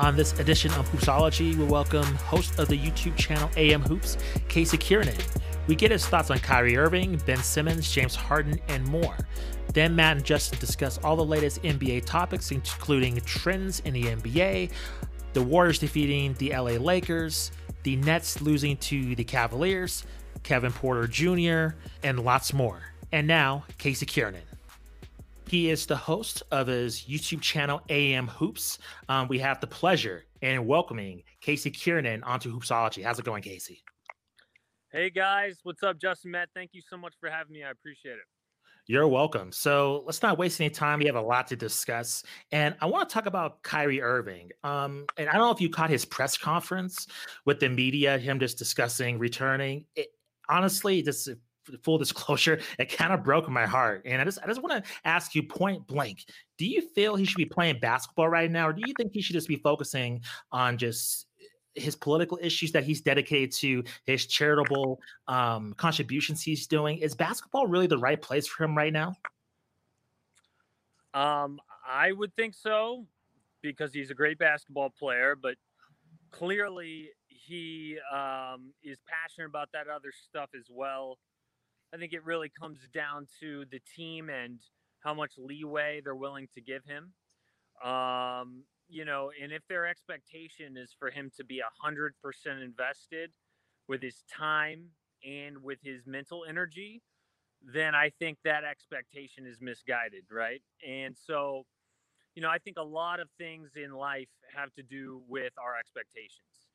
On this edition of Hoopsology, we welcome host of the YouTube channel AM Hoops, Casey Keirnan. We get his thoughts on Kyrie Irving, Ben Simmons, James Harden, and more. Then Matt and Justin discuss all the latest NBA topics, including trends in the NBA, the Warriors defeating the LA Lakers, the Nets losing to the Cavaliers, Kevin Porter Jr., and lots more. And now, Casey Keirnan. He is the host of his YouTube channel, AM Hoops. Um, we have the pleasure in welcoming Casey Keirnan onto Hoopsology. How's it going, Casey? Hey guys, what's up, Justin Matt? Thank you so much for having me. I appreciate it. You're welcome. So let's not waste any time. We have a lot to discuss. And I want to talk about Kyrie Irving. Um, and I don't know if you caught his press conference with the media, him just discussing returning. It, honestly, just full disclosure, it kind of broke my heart. And I just I just want to ask you point blank, do you feel he should be playing basketball right now, or do you think he should just be focusing on just his political issues that he's dedicated to, his charitable um, contributions he's doing? Is basketball really the right place for him right now? Um, I would think so because he's a great basketball player, but clearly he um, is passionate about that other stuff as well. I think it really comes down to the team and how much leeway they're willing to give him. Um, you know, and if their expectation is for him to be a hundred percent invested with his time and with his mental energy, then I think that expectation is misguided, right? And so, you know, I think a lot of things in life have to do with our expectations.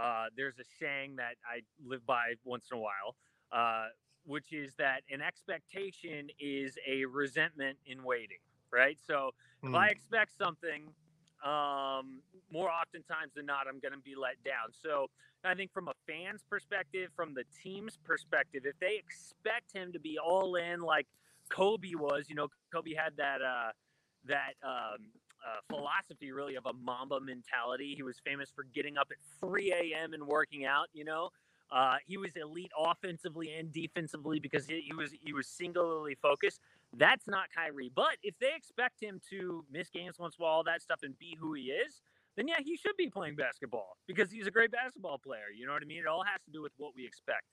Uh, there's a saying that I live by once in a while, uh, which is that an expectation is a resentment in waiting, right? So mm. if I hmm. expect something, um, more oftentimes than not, I'm going to be let down. So I think from a fan's perspective, from the team's perspective, if they expect him to be all in like Kobe was, you know, Kobe had that uh, that um, uh, philosophy really of a Mamba mentality. He was famous for getting up at 3 a.m. and working out. You know, uh, he was elite offensively and defensively because he, he, was he was singularly focused. That's not Kyrie. But if they expect him to miss games once in a while, all that stuff, and be who he is, then yeah, he should be playing basketball because he's a great basketball player. You know what I mean? It all has to do with what we expect.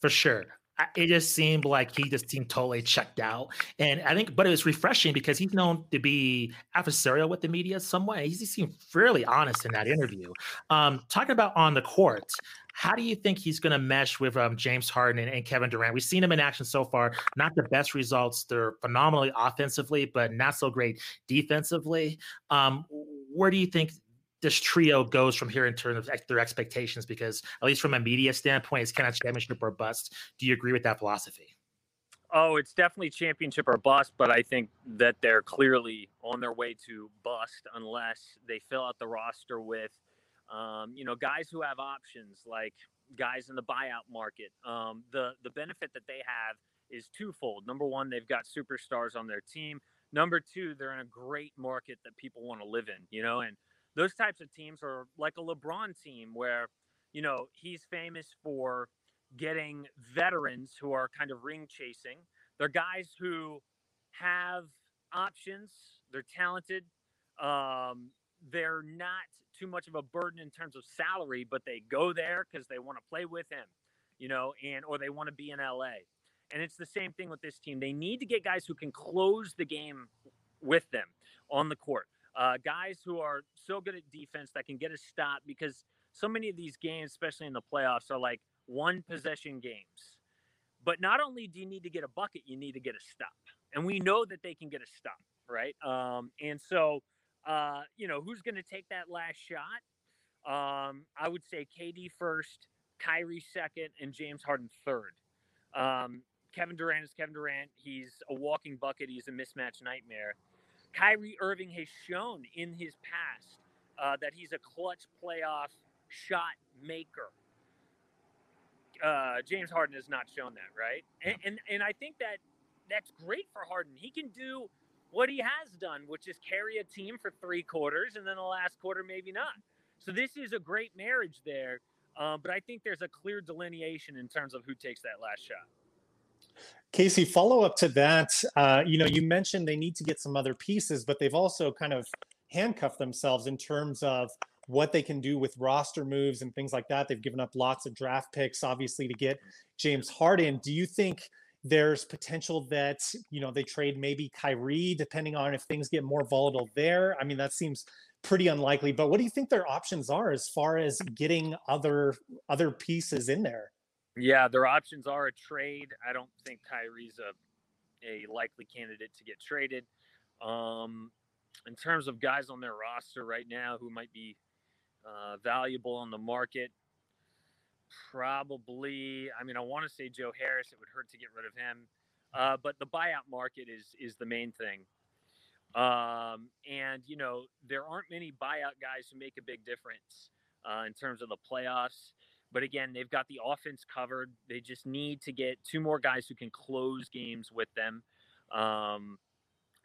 For sure it just seemed like he just seemed totally checked out. And I think, but it was refreshing because he's known to be adversarial with the media some way. He seemed fairly honest in that interview. Um, talking about on the court, how do you think he's going to mesh with um, James Harden and, and, Kevin Durant? We've seen him in action so far. Not the best results. They're phenomenally offensively, but not so great defensively. Um, where do you think this trio goes from here in terms of their expectations because at least from a media standpoint it's kind of championship or bust do you agree with that philosophy oh it's definitely championship or bust but i think that they're clearly on their way to bust unless they fill out the roster with um, you know guys who have options like guys in the buyout market um, the the benefit that they have is twofold number one they've got superstars on their team number two they're in a great market that people want to live in you know and those types of teams are like a LeBron team where, you know, he's famous for getting veterans who are kind of ring chasing. They're guys who have options, they're talented, um, they're not too much of a burden in terms of salary, but they go there because they want to play with him, you know, and or they want to be in LA. And it's the same thing with this team. They need to get guys who can close the game with them on the court uh, guys who are so good at defense that can get a stop because so many of these games, especially in the playoffs, are like one possession games. But not only do you need to get a bucket, you need to get a stop. And we know that they can get a stop, right? Um, and so, uh, you know, who's going to take that last shot? Um, I would say KD first, Kyrie second, and James Harden third. Um, Kevin Durant is Kevin Durant. He's a walking bucket. He's a mismatch nightmare. Kyrie Irving has shown in his past uh, that he's a clutch playoff shot maker. Uh, James Harden has not shown that, right? And, and and I think that that's great for Harden. He can do what he has done, which is carry a team for three quarters, and then the last quarter maybe not. So this is a great marriage there. Um, but I think there's a clear delineation in terms of who takes that last shot. Casey, follow up to that. Uh, you know, you mentioned they need to get some other pieces, but they've also kind of handcuffed themselves in terms of what they can do with roster moves and things like that. They've given up lots of draft picks, obviously, to get James Harden. Do you think there's potential that you know they trade maybe Kyrie, depending on if things get more volatile there? I mean, that seems pretty unlikely. But what do you think their options are as far as getting other other pieces in there? Yeah, their options are a trade. I don't think Kyrie's a a likely candidate to get traded. Um, in terms of guys on their roster right now who might be uh, valuable on the market, probably. I mean, I want to say Joe Harris. It would hurt to get rid of him, uh, but the buyout market is is the main thing. Um, and you know, there aren't many buyout guys who make a big difference uh, in terms of the playoffs. But again, they've got the offense covered. They just need to get two more guys who can close games with them. Um,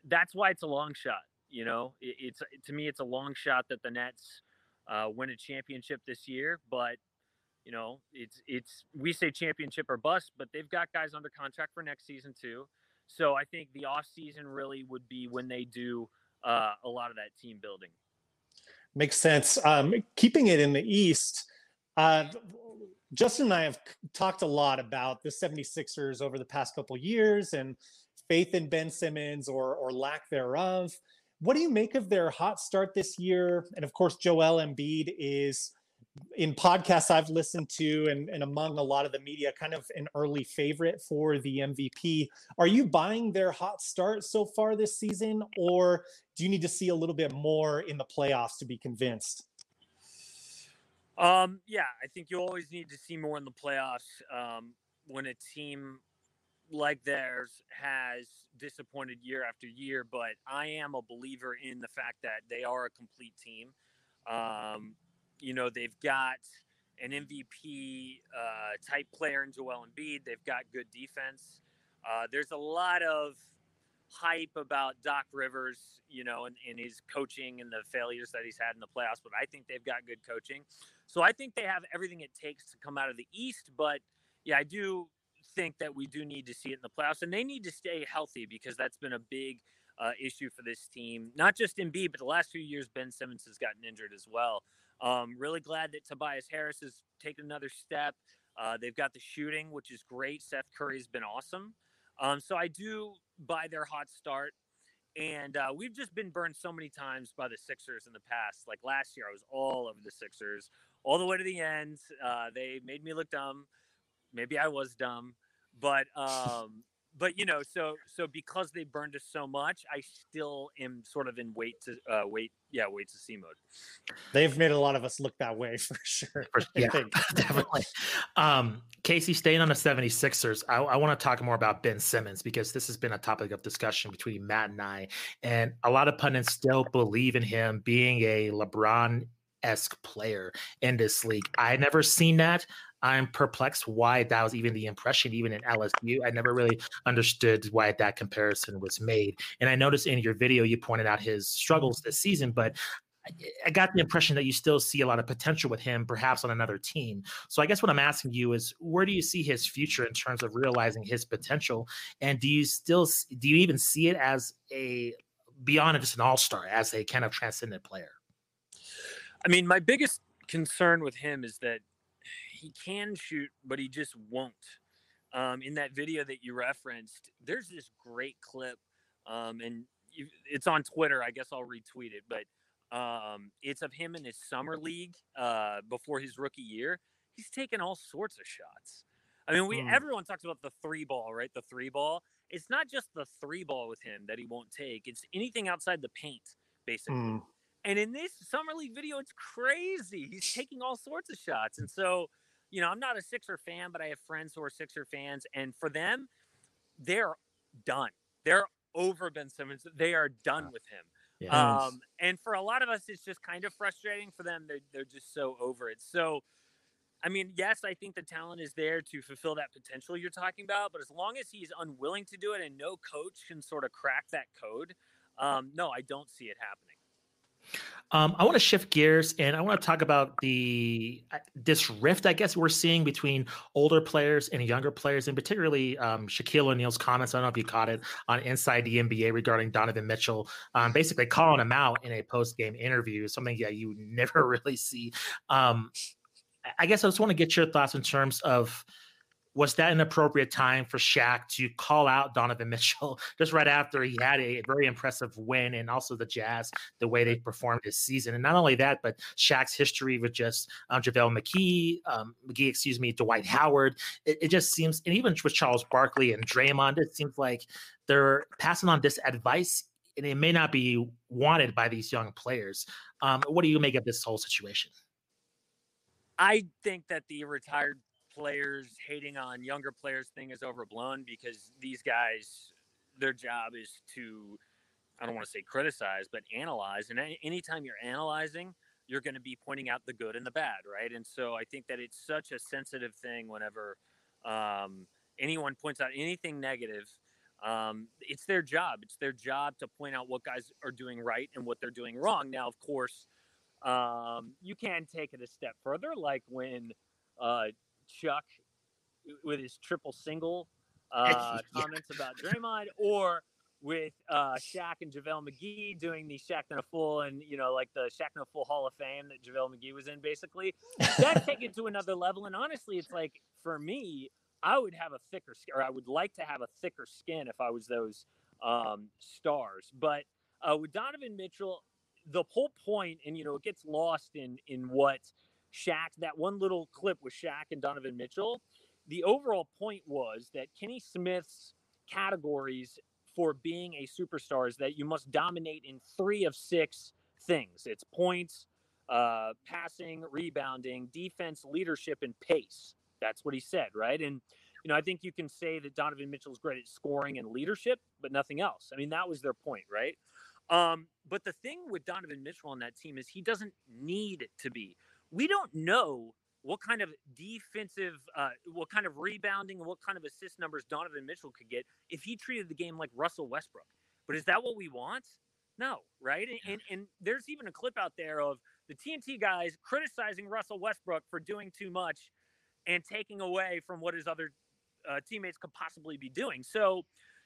that's why it's a long shot. You know, it, it's to me, it's a long shot that the Nets uh, win a championship this year. But you know, it's it's we say championship or bust, but they've got guys under contract for next season too. So I think the off season really would be when they do uh, a lot of that team building. Makes sense. Um, keeping it in the East, uh, Justin and I have talked a lot about the 76ers over the past couple years and faith in Ben Simmons or or lack thereof. What do you make of their hot start this year? And of course, Joel Embiid is in podcasts I've listened to and, and among a lot of the media, kind of an early favorite for the MVP. Are you buying their hot start so far this season, or do you need to see a little bit more in the playoffs to be convinced? Um, yeah, I think you always need to see more in the playoffs um, when a team like theirs has disappointed year after year. But I am a believer in the fact that they are a complete team. Um, you know, they've got an MVP uh, type player in Joel Embiid. They've got good defense. Uh, there's a lot of hype about Doc Rivers, you know, and, and his coaching and the failures that he's had in the playoffs, but I think they've got good coaching. So I think they have everything it takes to come out of the East. But yeah, I do think that we do need to see it in the playoffs, and they need to stay healthy because that's been a big uh, issue for this team. Not just Embiid, but the last few years, Ben Simmons has gotten injured as well. Um, really glad that Tobias Harris has taken another step. Uh, they've got the shooting, which is great. Seth Curry's been awesome. Um, so I do buy their hot start. And uh, we've just been burned so many times by the Sixers in the past. Like last year, I was all over the Sixers all the way to the end. Uh, they made me look dumb. Maybe I was dumb, but um, but you know, so so because they burned us so much, I still am sort of in wait to uh, wait, yeah, wait to see mode. They've made a lot of us look that way for sure. For, yeah, definitely. Um, Casey, staying on the 76ers, I, I want to talk more about Ben Simmons because this has been a topic of discussion between Matt and I, and a lot of pundits still believe in him being a LeBron esque player in this league. I never seen that. I'm perplexed why that was even the impression, even in LSU. I never really understood why that comparison was made. And I noticed in your video you pointed out his struggles this season, but I got the impression that you still see a lot of potential with him, perhaps on another team. So I guess what I'm asking you is, where do you see his future in terms of realizing his potential? And do you still do you even see it as a beyond just an all star, as a kind of transcendent player? I mean, my biggest concern with him is that he can shoot, but he just won't. Um, in that video that you referenced, there's this great clip, um, and you, it's on Twitter. I guess I'll retweet it, but um, it's of him in his summer league uh, before his rookie year. He's taken all sorts of shots. I mean, we mm. everyone talks about the three ball, right? The three ball. It's not just the three ball with him that he won't take. It's anything outside the paint, basically. Mm. And in this summer league video, it's crazy. He's taking all sorts of shots, and so you know, I'm not a Sixer fan, but I have friends who are Sixer fans, and for them, they're done. They're over Ben Simmons. They are done with him. Yes. Um, and for a lot of us, it's just kind of frustrating. For them, they're they're just so over it. So, I mean, yes, I think the talent is there to fulfill that potential you're talking about, but as long as he's unwilling to do it and no coach can sort of crack that code, um, no, I don't see it happening. Um, I want to shift gears and I want to talk about the uh, this rift I guess we're seeing between older players and younger players, and particularly um, Shaquille O'Neal's comments. I don't know if you caught it on Inside the NBA regarding Donovan Mitchell, um, basically calling him out in a post game interview, something that you never really see. Um, I guess I just want to get your thoughts in terms of was that an appropriate time for Shaq to call out Donovan Mitchell just right after he had a very impressive win and also the Jazz, the way they performed this season? And not only that, but Shaq's history with just um, JaVale McKee, um, McGee, excuse me, Dwight Howard. It, it, just seems, and even with Charles Barkley and Draymond, it seems like they're passing on this advice and it may not be wanted by these young players. Um, what do you make of this whole situation? I think that the retired players hating on younger players thing is overblown because these guys, their job is to, I don't want to say criticize, but analyze. And anytime you're analyzing, you're going to be pointing out the good and the bad, right? And so I think that it's such a sensitive thing whenever um, anyone points out anything negative. Um, it's their job. It's their job to point out what guys are doing right and what they're doing wrong. Now, of course, um, you can take it a step further, like when uh, Chuck with his triple single uh, yeah. comments about Draymond, or with uh, Shaq and JaVale McGee doing the Shaqtin' a Fool and, you know, like the Shaqtin' a Fool Hall of Fame that JaVale McGee was in, basically. That take it to another level. And honestly, it's like, for me, I would have a thicker skin, or I would like to have a thicker skin if I was those um, stars. But uh, with Donovan Mitchell, the whole point, and, you know, it gets lost in in what – Shaq, that one little clip with Shaq and Donovan Mitchell, the overall point was that Kenny Smith's categories for being a superstar is that you must dominate in three of six things it's points, uh, passing, rebounding, defense, leadership, and pace. That's what he said, right? And, you know, I think you can say that Donovan Mitchell's great at scoring and leadership, but nothing else. I mean, that was their point, right? Um, but the thing with Donovan Mitchell on that team is he doesn't need to be we don't know what kind of defensive, uh, what kind of rebounding and what kind of assist numbers Donovan Mitchell could get if he treated the game like Russell Westbrook. But is that what we want? No, right? And, and, and there's even a clip out there of the TNT guys criticizing Russell Westbrook for doing too much and taking away from what his other uh, teammates could possibly be doing. So,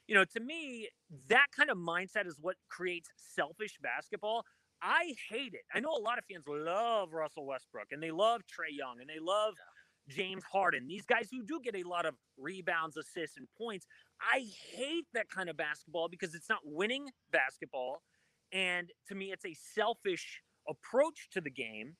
you know, to me, that kind of mindset is what creates selfish basketball. I hate it. I know a lot of fans love Russell Westbrook and they love Trae Young and they love James Harden. These guys who do get a lot of rebounds, assists, and points. I hate that kind of basketball because it's not winning basketball. And to me, it's a selfish approach to the game.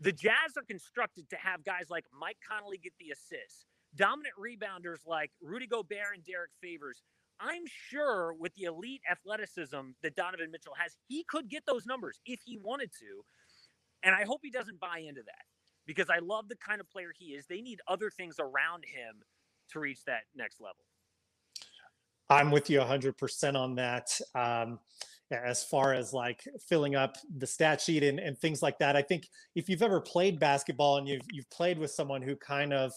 The Jazz are constructed to have guys like Mike Conley get the assists, dominant rebounders like Rudy Gobert and Derrick Favors I'm sure with the elite athleticism that Donovan Mitchell has, he could get those numbers if he wanted to. And I hope he doesn't buy into that because I love the kind of player he is. They need other things around him to reach that next level. I'm with you 100% on that. Um, as far as like filling up the stat sheet and, and things like that. I think if you've ever played basketball and you've, you've played with someone who kind of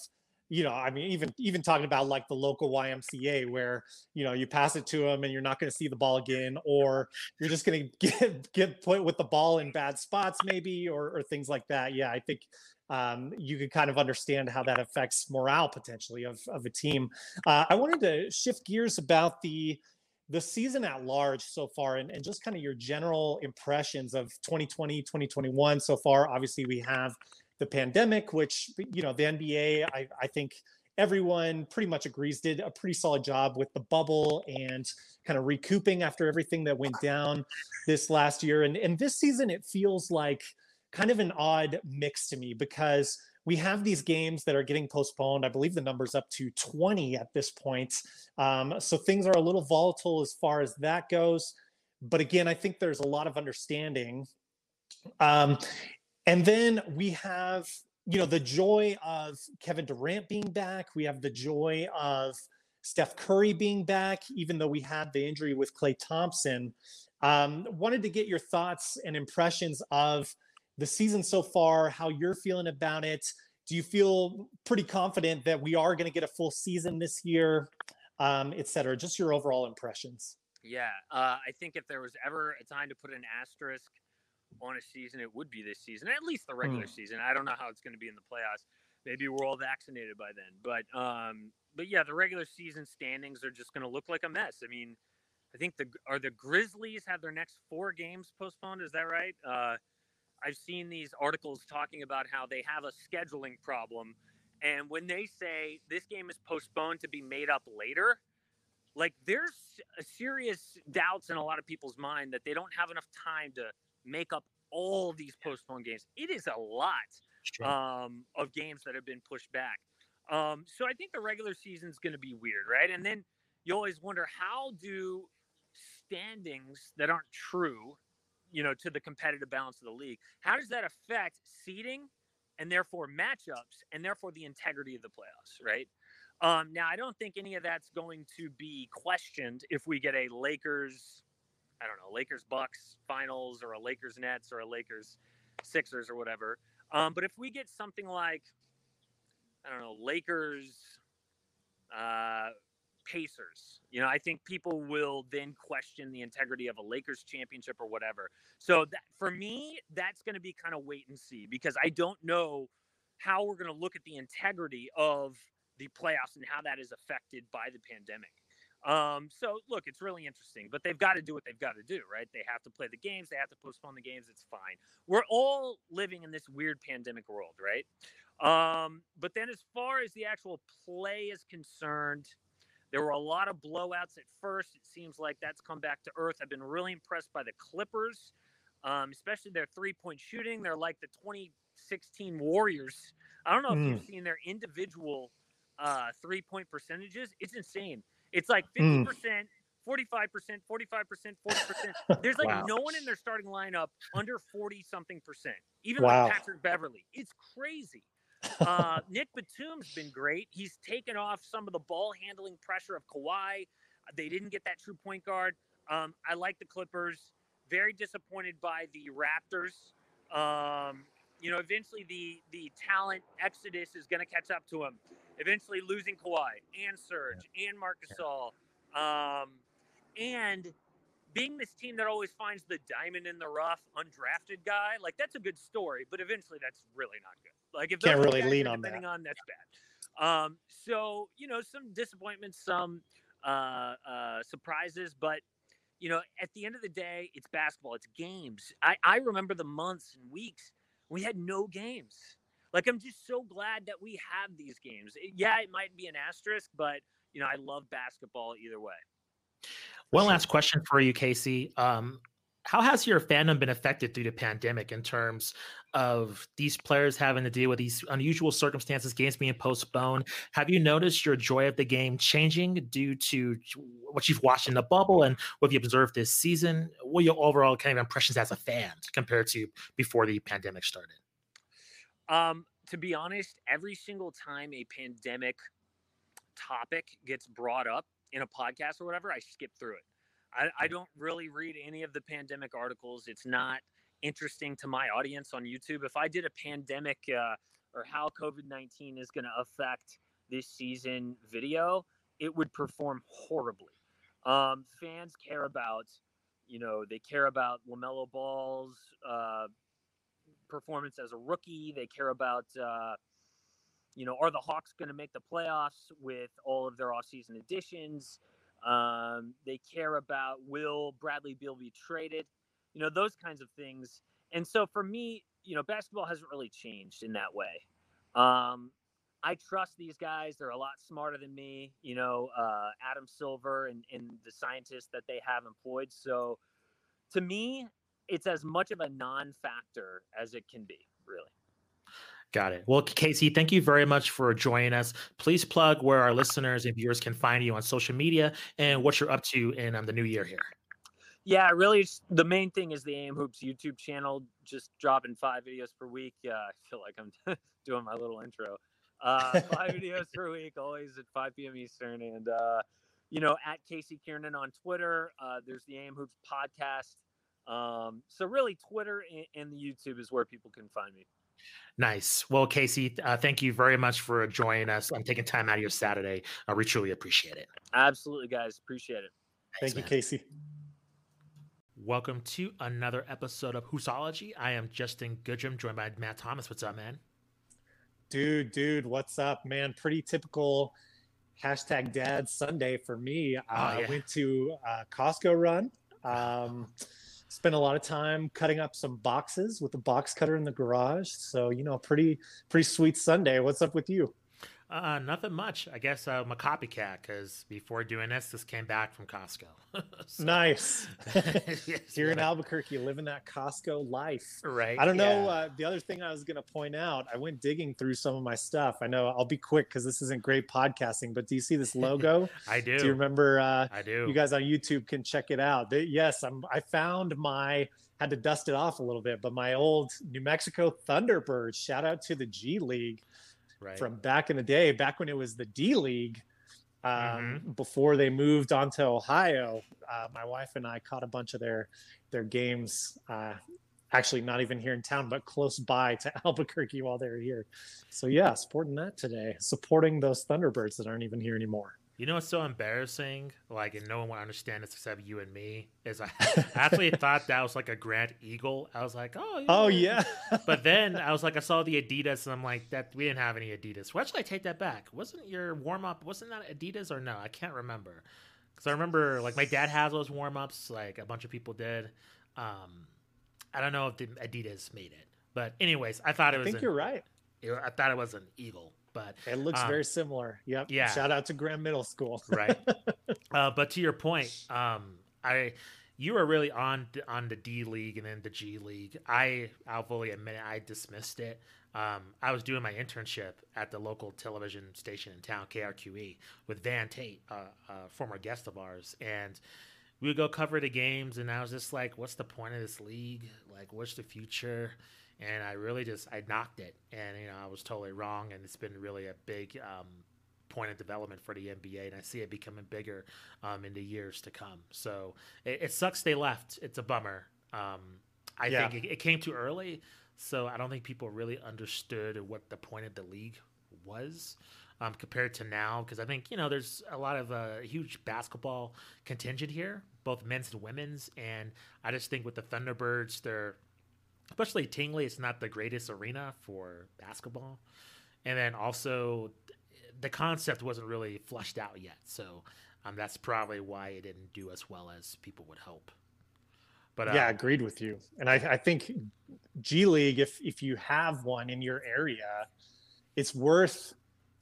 you know, I mean, even even talking about like the local YMCA where you know you pass it to them and you're not going to see the ball again, or you're just going to get get put with the ball in bad spots, maybe, or or things like that. Yeah, I think um, you can kind of understand how that affects morale potentially of of a team. Uh, I wanted to shift gears about the the season at large so far and, and just kind of your general impressions of 2020 2021 so far obviously we have the pandemic, which you know the NBA, I, I think everyone pretty much agrees did a pretty solid job with the bubble and kind of recouping after everything that went down this last year. And and this season, it feels like kind of an odd mix to me because we have these games that are getting postponed. I believe the number's up to 20 at this point. Um, so things are a little volatile as far as that goes. But again, I think there's a lot of understanding. Um, and then we have, you know, the joy of Kevin Durant being back. We have the joy of Steph Curry being back, even though we had the injury with Klay Thompson. Um, wanted to get your thoughts and impressions of the season so far, how you're feeling about it. Do you feel pretty confident that we are going to get a full season this year, um, et cetera? Just your overall impressions. Yeah, uh, I think if there was ever a time to put an asterisk on a season, it would be this season, at least the regular mm. season. I don't know how it's going to be in the playoffs. Maybe we're all vaccinated by then, but um, but yeah, the regular season standings are just going to look like a mess. I mean, I think the are the Grizzlies have their next four games postponed. Is that right? Uh, I've seen these articles talking about how they have a scheduling problem, and when they say this game is postponed to be made up later, like there's a serious doubts in a lot of people's mind that they don't have enough time to make up all these postponed games. It is a lot um, of games that have been pushed back. Um, so I think the regular season is going to be weird, right? And then you always wonder how do standings that aren't true, you know, to the competitive balance of the league, how does that affect seeding and therefore matchups and therefore the integrity of the playoffs, right? Um, now, I don't think any of that's going to be questioned if we get a Lakers, I don't know, Lakers Bucks finals or a Lakers Nets or a Lakers Sixers or whatever. Um, but if we get something like, I don't know, Lakers, uh, Pacers, you know, I think people will then question the integrity of a Lakers championship or whatever. So that for me, that's going to be kind of wait and see because I don't know how we're going to look at the integrity of the playoffs and how that is affected by the pandemic. Um, so look, it's really interesting, but they've got to do what they've got to do, right? They have to play the games, they have to postpone the games. It's fine. We're all living in this weird pandemic world, right? Um, but then as far as the actual play is concerned, there were a lot of blowouts at first. It seems like that's come back to earth. I've been really impressed by the Clippers, um, especially their three point shooting. They're like the 2016 Warriors. I don't know if mm. you've seen their individual uh, three point percentages. It's insane. It's like 50%, 45%, 45%, 40%. There's like wow. no one in their starting lineup under 40 something percent, even wow. like Patrick Beverley. It's crazy. Uh, Nick Batum's been great. He's taken off some of the ball handling pressure of Kawhi. They didn't get that true point guard. Um, I like the Clippers. Very disappointed by the Raptors. Um, you know, eventually the the talent exodus is going to catch up to them eventually losing Kawhi and Serge yeah. and Marc Gasol, um, and being this team that always finds the diamond in the rough, undrafted guy. Like that's a good story, but eventually that's really not good. Like if can't really lean on that. on that's bad. Um, so you know, some disappointments, some uh, uh, surprises, but you know, at the end of the day, it's basketball. It's games. I, I remember the months and weeks we had no games. Like I'm just so glad that we have these games. Yeah, it might be an asterisk, but you know, I love basketball either way. One last question for you, Casey. Um, how has your fandom been affected through the pandemic in terms of these players having to deal with these unusual circumstances, games being postponed? Have you noticed your joy of the game changing due to what you've watched in the bubble and what you observed this season? What are your overall kind of impressions as a fan compared to before the pandemic started? Um, to be honest, every single time a pandemic topic gets brought up in a podcast or whatever, I skip through it. I, I don't really read any of the pandemic articles. It's not interesting to my audience on YouTube. If I did a pandemic uh, or how COVID 19 is going to affect this season video, it would perform horribly. Um, fans care about, you know, they care about LaMelo Ball's performance as a rookie. They care about, uh, you know, are the Hawks going to make the playoffs with all of their offseason additions? Um, they care about will Bradley Beal be traded? You know, those kinds of things. And so for me, you know, basketball hasn't really changed in that way. Um, I trust these guys. They're a lot smarter than me, you know, uh, Adam Silver and, and the scientists that they have employed. So to me, it's as much of a non-factor as it can be, really. Got it. Well, Casey, thank you very much for joining us. Please plug where our listeners and viewers can find you on social media and what you're up to in um, the new year here. Yeah, really, the main thing is the AM Hoops YouTube channel. Just dropping five videos per week. Uh, I feel like I'm doing my little intro. Uh, five videos per week, always at 5 p.m. Eastern, and uh, you know, at Casey Keirnan on Twitter. Uh, there's the AM Hoops podcast. Um, so really, Twitter and, and, the YouTube is where people can find me. Nice. Well, Casey, uh, thank you very much for joining us. I'm taking time out of your Saturday. Uh, we truly appreciate it. Absolutely, guys. Appreciate it. Thanks, thank you. Casey. Welcome to another episode of Hoopsology. I am Justin Goodrum, joined by Matt Thomas. What's up, man? Dude, dude, what's up, man? Pretty typical hashtag dad Sunday for me. Oh, I yeah. went to uh, Costco run. Um, spent a lot of time cutting up some boxes with a box cutter in the garage. So, you know, pretty, pretty sweet Sunday. What's up with you? Uh, nothing much. I guess I'm a copycat because before doing this, this came back from Costco. So- Nice. Yes, Here in. Albuquerque, living that Costco life. right? I don't know. Uh, the other thing I was going to point out, I went digging through some of my stuff. I know I'll be quick because this isn't great podcasting, but do you see this logo? I do. do you remember? Uh, I do. you guys on YouTube can check it out. They- yes, I'm, I found my, had to dust it off a little bit, but my old New Mexico Thunderbirds, shout out to the G League right. from back in the day, back when it was the D League. Um, Mm-hmm. Before they moved on to Ohio, uh, my wife and I caught a bunch of their their games. Uh, actually, not even here in town, but close by to Albuquerque while they were here. So yeah, supporting that today, supporting those Thunderbirds that aren't even here anymore. You know what's so embarrassing? Like, and no one will understand this except you and me. Is I actually thought that was like a Grant Eagle. I was like, oh, you Oh yeah, But then I was like, I saw the Adidas, and I'm like, that we didn't have any Adidas. Why should I take that back? Wasn't your warm up? Wasn't that Adidas or no? I can't remember. Because I remember, like, my dad has those warm ups. Like a bunch of people did. Um, I don't know if the Adidas made it, but anyways, I thought it was. I think an, you're right. I thought it was an eagle, but It looks Um, very similar. Yep. yeah. Shout out to Graham Middle School. right. uh, but to your point, um, I you were really on on the D League and then the G League. I I'll fully admit it, I dismissed it. Um, I was doing my internship at the local television station in town, KRQE, with Van Tate, uh, a former guest of ours, and we would go cover the games. And I was just like, "What's the point of this league? Like, what's the future?" And I really just I knocked it, and you know I was totally wrong, and it's been really a big um, point of development for the NBA, and I see it becoming bigger um, in the years to come. So it, it sucks they left. It's a bummer. Um, I Yeah. think it, it came too early, so I don't think people really understood what the point of the league was. Um, compared to now, because I think you know there's a lot of uh, huge basketball contingent here, both men's and women's, and I just think with the Thunderbirds, they're especially Tingley, it's not the greatest arena for basketball, and then also the concept wasn't really flushed out yet. So um, that's probably why it didn't do as well as people would hope. But yeah, agreed with you. And I, I think G League, if if you have one in your area, it's worth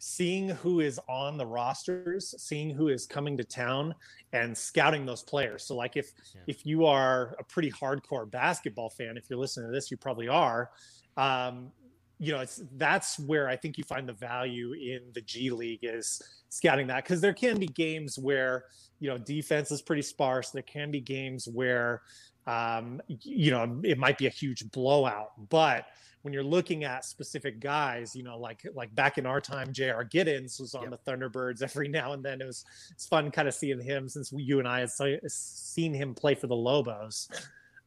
seeing who is on the rosters, seeing who is coming to town, and scouting those players. So, like if Yeah. if you are a pretty hardcore basketball fan, if you're listening to this, you probably are. Um, you know, it's that's where I think you find the value in the G League is scouting that because there can be games where you know defense is pretty sparse. There can be games where um, you know it might be a huge blowout, but when you're looking at specific guys, you know, like like back in our time, J.R. Giddens was on Yep. the Thunderbirds every now and then. It was it's fun kind of seeing him since we, you and I had se- seen him play for the Lobos.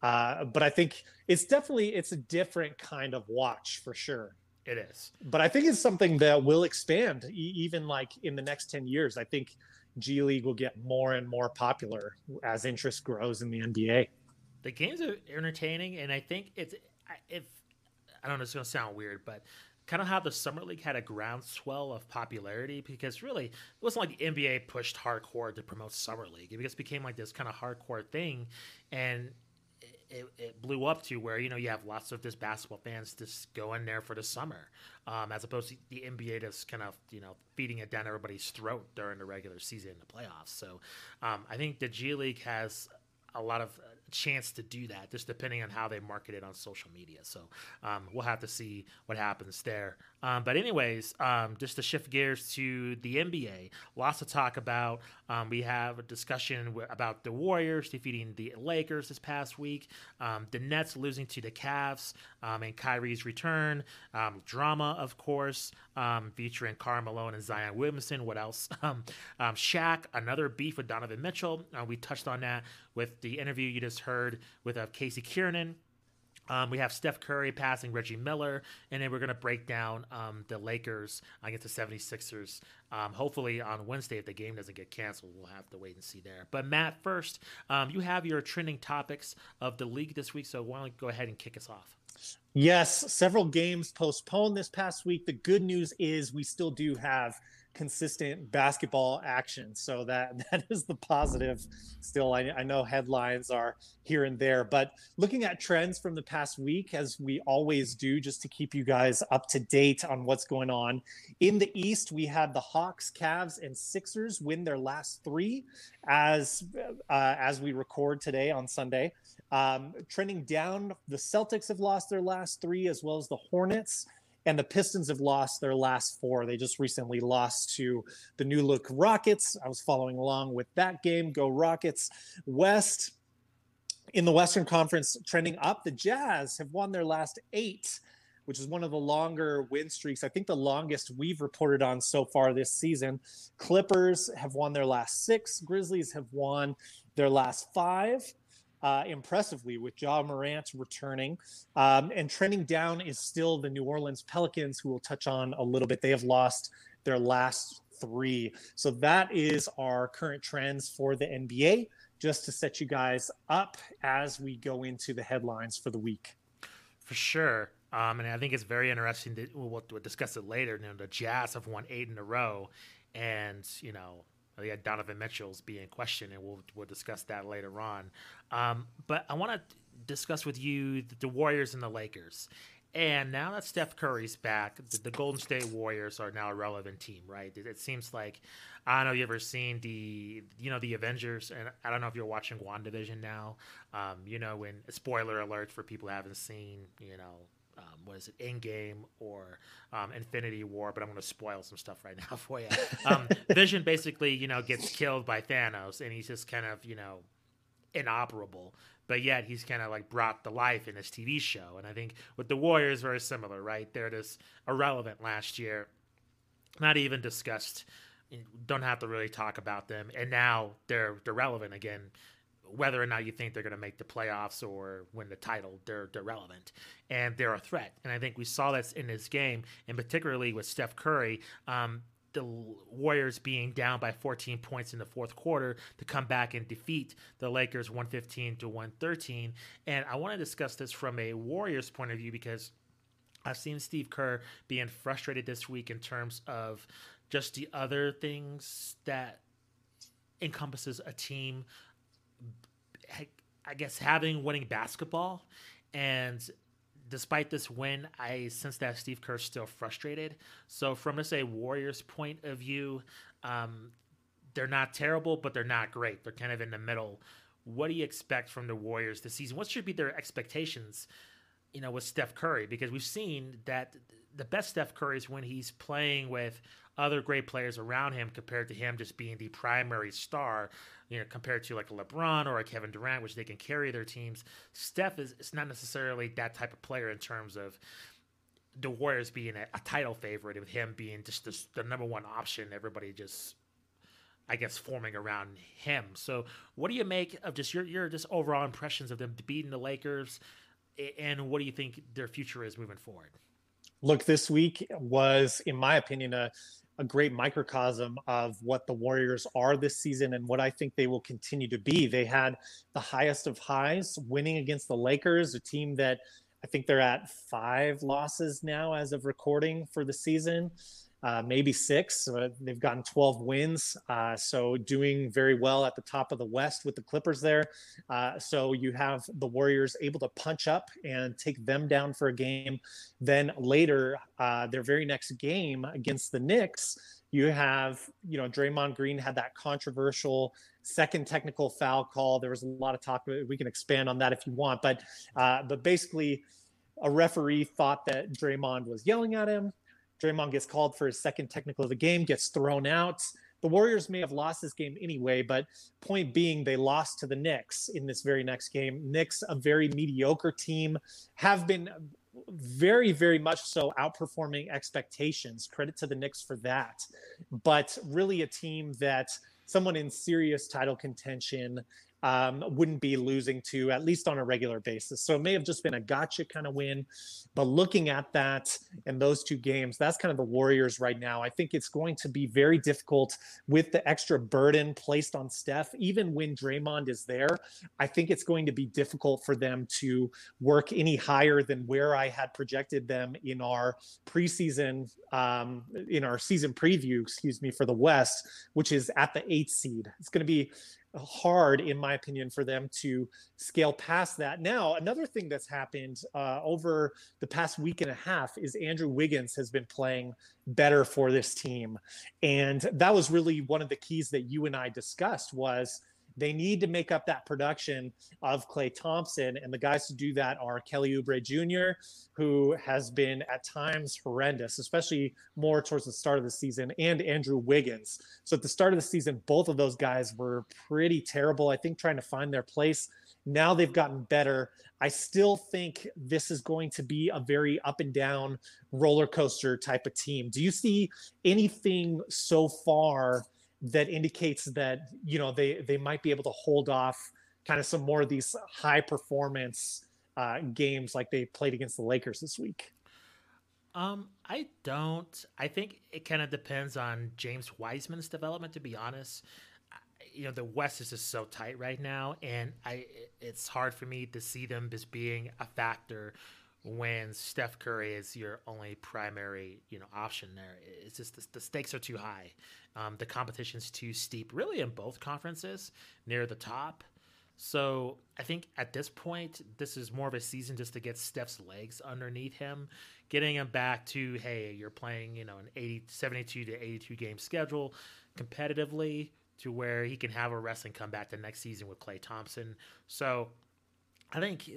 Uh, but I think it's definitely it's a different kind of watch for sure it is. but I think it's something that will expand e- even like in the next 10 years. I think G League will get more and more popular as interest grows in the NBA. The games are entertaining, and I think it's if I don't know, it's going to sound weird, but kind of how the summer league had a groundswell of popularity because really it wasn't like the NBA pushed hardcore to promote summer league. It just became like this kind of hardcore thing, and it, it blew up to where you know you have lots of just basketball fans just go in there for the summer, um, as opposed to the NBA just kind of you know feeding it down everybody's throat during the regular season and the playoffs. So um, I think the G League has a lot of chance to do that, just depending on how they market it on social media. So um, we'll have to see what happens there. Um, but anyways, um, just to shift gears to the NBA, lots to talk about. Um, we have a discussion about the Warriors defeating the Lakers this past week, um, the Nets losing to the Cavs, um, and Kyrie's return, drama, of course, featuring Karl Malone and Zion Williamson. What else? Um, Shaq, another beef with Donovan Mitchell. Uh, we touched on that with the interview you just heard with uh, Casey Keirnan. Um, we have Steph Curry passing Reggie Miller, and then we're going to break down um, the Lakers against the 76ers. Um, hopefully on Wednesday, if the game doesn't get canceled, we'll have to wait and see there. But Matt, first, um, you have your trending topics of the league this week, so why don't you go ahead and kick us off? Yes, several games postponed this past week. The good news is we still do have consistent basketball action. So that that is the positive. Still, I, I, know headlines are here and there, but looking at trends from the past week, as we always do, just to keep you guys up to date on what's going on in the East, we had the Hawks, Cavs, and Sixers win their last three as uh, as we record today on Sunday. Um, trending down, the Celtics have lost their last three, as well as the Hornets and the Pistons have lost their last four. They just recently lost to the new look Rockets. I was following along with that game. Go Rockets. West in the Western Conference trending up. The Jazz have won their last eight, which is one of the longer win streaks. I think the longest we've reported on so far this season. Clippers have won their last six. Grizzlies have won their last five uh, impressively with Ja Morant returning. Um, and trending down is still the New Orleans Pelicans, who we'll touch on a little bit. They have lost their last three. So that is our current trends for the NBA, just to set you guys up as we go into the headlines for the week. For sure. Um, and I think it's very interesting that we'll, we'll discuss it later. You know, the Jazz have won eight in a row, and you know yeah, Donovan Mitchell's being questioned, and we'll we'll discuss that later on. Um, but I want to discuss with you the, Warriors and the Lakers. And now that Steph Curry's back, the, Golden State Warriors are now a relevant team, right? It, it, seems like I don't know. You ever seen the you know the Avengers? And I don't know if you're watching WandaVision now. Um, you know, when spoiler alert for people who haven't seen, you know, um, what is it, Endgame or um, Infinity War, but I'm going to spoil some stuff right now for you. Um, Vision basically, you know, gets killed by Thanos, and he's just kind of, you know, inoperable. But yet he's kind of like brought to life in this TV show. And I think with the Warriors, very similar, right? They're just irrelevant last year, not even discussed. Don't have to really talk about them, and now they're they're relevant again whether or not you think they're going to make the playoffs or win the title, they're, they're relevant and they're a threat. And I think we saw this in this game, and particularly with Steph Curry. Um, the Warriors being down by 14 points in the fourth quarter to come back and defeat the Lakers 115 to 113. And I want to discuss this from a Warriors point of view because I've seen Steve Kerr being frustrated this week in terms of just the other things that encompasses a team I guess having winning basketball, and despite this win, I sense that Steve Kerr's still frustrated. So from a Warriors point of view, um, they're not terrible, but they're not great. They're kind of in the middle. What do you expect from the Warriors this season? What should be their expectations? You know, with Steph Curry, because we've seen that the best Steph Curry is when he's playing with other great players around him compared to him just being the primary star, you know, compared to like a LeBron or a Kevin Durant, which they can carry their teams. Steph is, is not necessarily that type of player in terms of the Warriors being a, a title favorite, with him being just the, the number one option. Everybody just I guess forming around him. So, what do you make of just your your just overall impressions of them beating the Lakers, and what do you think their future is moving forward? Look, this week was, in my opinion, a a great microcosm of what the Warriors are this season and what I think they will continue to be. They had the highest of highs winning against the Lakers, a team that I think they're at five losses now as of recording for the season uh, maybe six. Uh, they've gotten 12 wins. Uh, so doing very well at the top of the West with the Clippers there. Uh, so you have the Warriors able to punch up and take them down for a game. Then later, uh, their very next game against the Knicks, you have, you know, Draymond Green had that controversial second technical foul call. There was a lot of talk. We can expand on that if you want, but uh, but basically, a referee thought that Draymond was yelling at him. Draymond gets called for his second technical of the game, gets thrown out. The Warriors may have lost this game anyway, but point being, they lost to the Knicks in this very next game. Knicks, a very mediocre team, have been very, very much so outperforming expectations. Credit to the Knicks for that. But really, a team that someone in serious title contention um, wouldn't be losing to at least on a regular basis. So it may have just been a gotcha kind of win. But looking at that and those two games, that's kind of the Warriors right now. I think it's going to be very difficult with the extra burden placed on Steph. Even when Draymond is there, I think it's going to be difficult for them to work any higher than where I had projected them in our preseason, um, in our season preview, excuse me, for the West, which is at the eighth seed. It's going to be hard, in my opinion, for them to scale past that. Now, another thing that's happened uh, over the past week and a half is Andrew Wiggins has been playing better for this team, and that was really one of the keys that you and I discussed was they need to make up that production of Klay Thompson. And the guys to do that are Kelly Oubre Jr., who has been at times horrendous, especially more towards the start of the season, and Andrew Wiggins. So at the start of the season, both of those guys were pretty terrible, I think, trying to find their place. Now they've gotten better. I still think this is going to be a very up and down roller coaster type of team. Do you see anything so far that indicates that you know they they might be able to hold off kind of some more of these high performance uh, games like they played against the Lakers this week? Um, I don't. I think it kind of depends on James Wiseman's development. To be honest, you know the West is just so tight right now, and I it's hard for me to see them as being a factor when Steph Curry is your only primary, you know, option there. It's just the, the stakes are too high. Um, the competition's too steep, really, in both conferences near the top. So I think at this point, this is more of a season just to get Steph's legs underneath him, getting him back to, hey, you're playing, you know, an 80, 72 to 82 game schedule competitively to where he can have a rest and come back the next season with Klay Thompson. So I think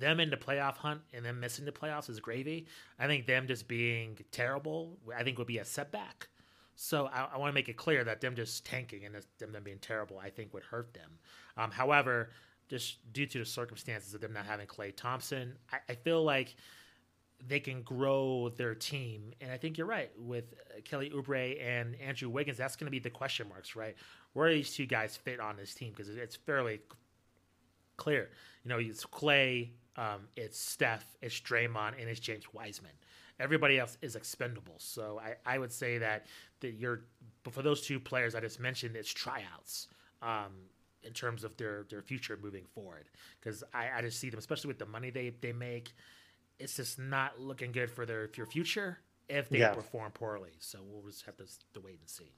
them in the playoff hunt and them missing the playoffs is gravy. I think them just being terrible, I think would be a setback. So I, I want to make it clear that them just tanking and them, them being terrible, I think would hurt them. Um, however, just due to the circumstances of them not having Klay Thompson, I, I feel like they can grow their team. And I think you're right with Kelly Oubre and Andrew Wiggins. That's going to be the question marks, right? Where these two guys fit on this team? Because it's fairly clear. You know, it's Klay, um, it's Steph, it's Draymond, and it's James Wiseman. Everybody else is expendable. So I, I would say that that you're for those two players I just mentioned, it's tryouts um, in terms of their their future moving forward. Because I, I just see them, especially with the money they they make, it's just not looking good for their for future if they yeah. perform poorly. So we'll just have to, to wait and see.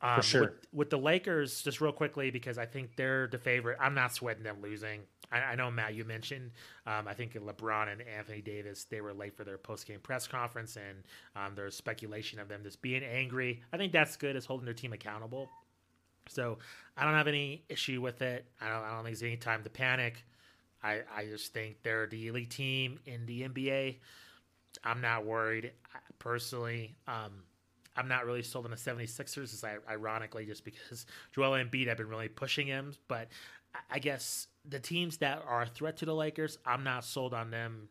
Um, For sure. With, with, the Lakers, just real quickly, because I think they're the favorite. I'm not sweating them losing. I, I know Matt, you mentioned. Um, I think LeBron and Anthony Davis they were late for their post game press conference, and um, there's speculation of them just being angry. I think that's good as holding their team accountable. So I don't have any issue with it. I don't, I don't think there's any time to panic. I, I just think they're the elite team in the NBA. I'm not worried personally. Um, I'm not really sold on the 76ers, is ironically just because Joel Embiid have been really pushing him. But I guess the teams that are a threat to the Lakers, I'm not sold on them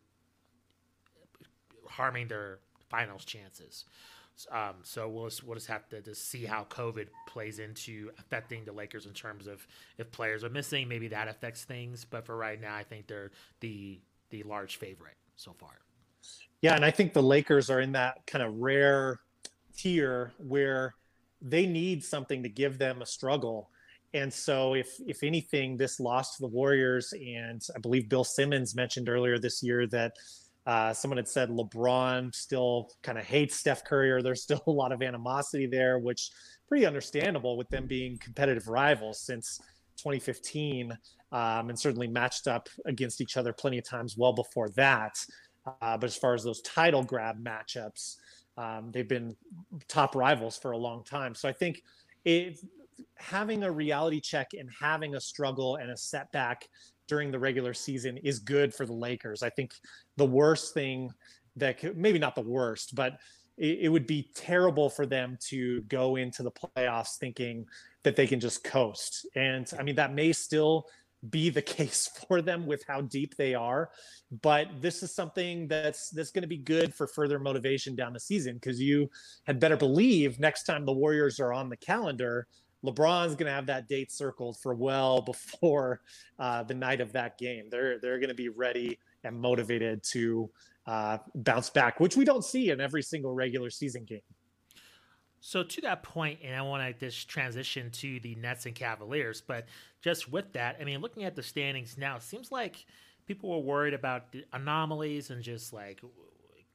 harming their finals chances. Um, so we'll just, we'll just have to just see how COVID plays into affecting the Lakers in terms of if players are missing, maybe that affects things. But for right now, I think they're the the large favorite so far. Yeah, and I think the Lakers are in that kind of rare tier where they need something to give them a struggle. And so, if if anything, this loss to the Warriors, and I believe Bill Simmons mentioned earlier this year that uh, someone had said LeBron still kind of hates Steph Curry, or there's still a lot of animosity there, which pretty understandable with them being competitive rivals since 2015, um, and certainly matched up against each other plenty of times well before that. Uh, but as far as those title grab matchups, um, they've been top rivals for a long time. So I think it, having a reality check and having a struggle and a setback during the regular season is good for the Lakers. I think the worst thing that could, maybe not the worst, but it, it would be terrible for them to go into the playoffs thinking that they can just coast. And I mean, that may still be the case for them with how deep they are but this is something that's that's going to be good for further motivation down the season because you had better believe next time the warriors are on the calendar LeBron's going to have that date circled for well before uh, the night of that game. They're they're going to be ready and motivated to uh, bounce back, which we don't see in every single regular season game. So to that point, and I want to just transition to the Nets and Cavaliers, but just with that, I mean, looking at the standings now, it seems like people were worried about anomalies and just like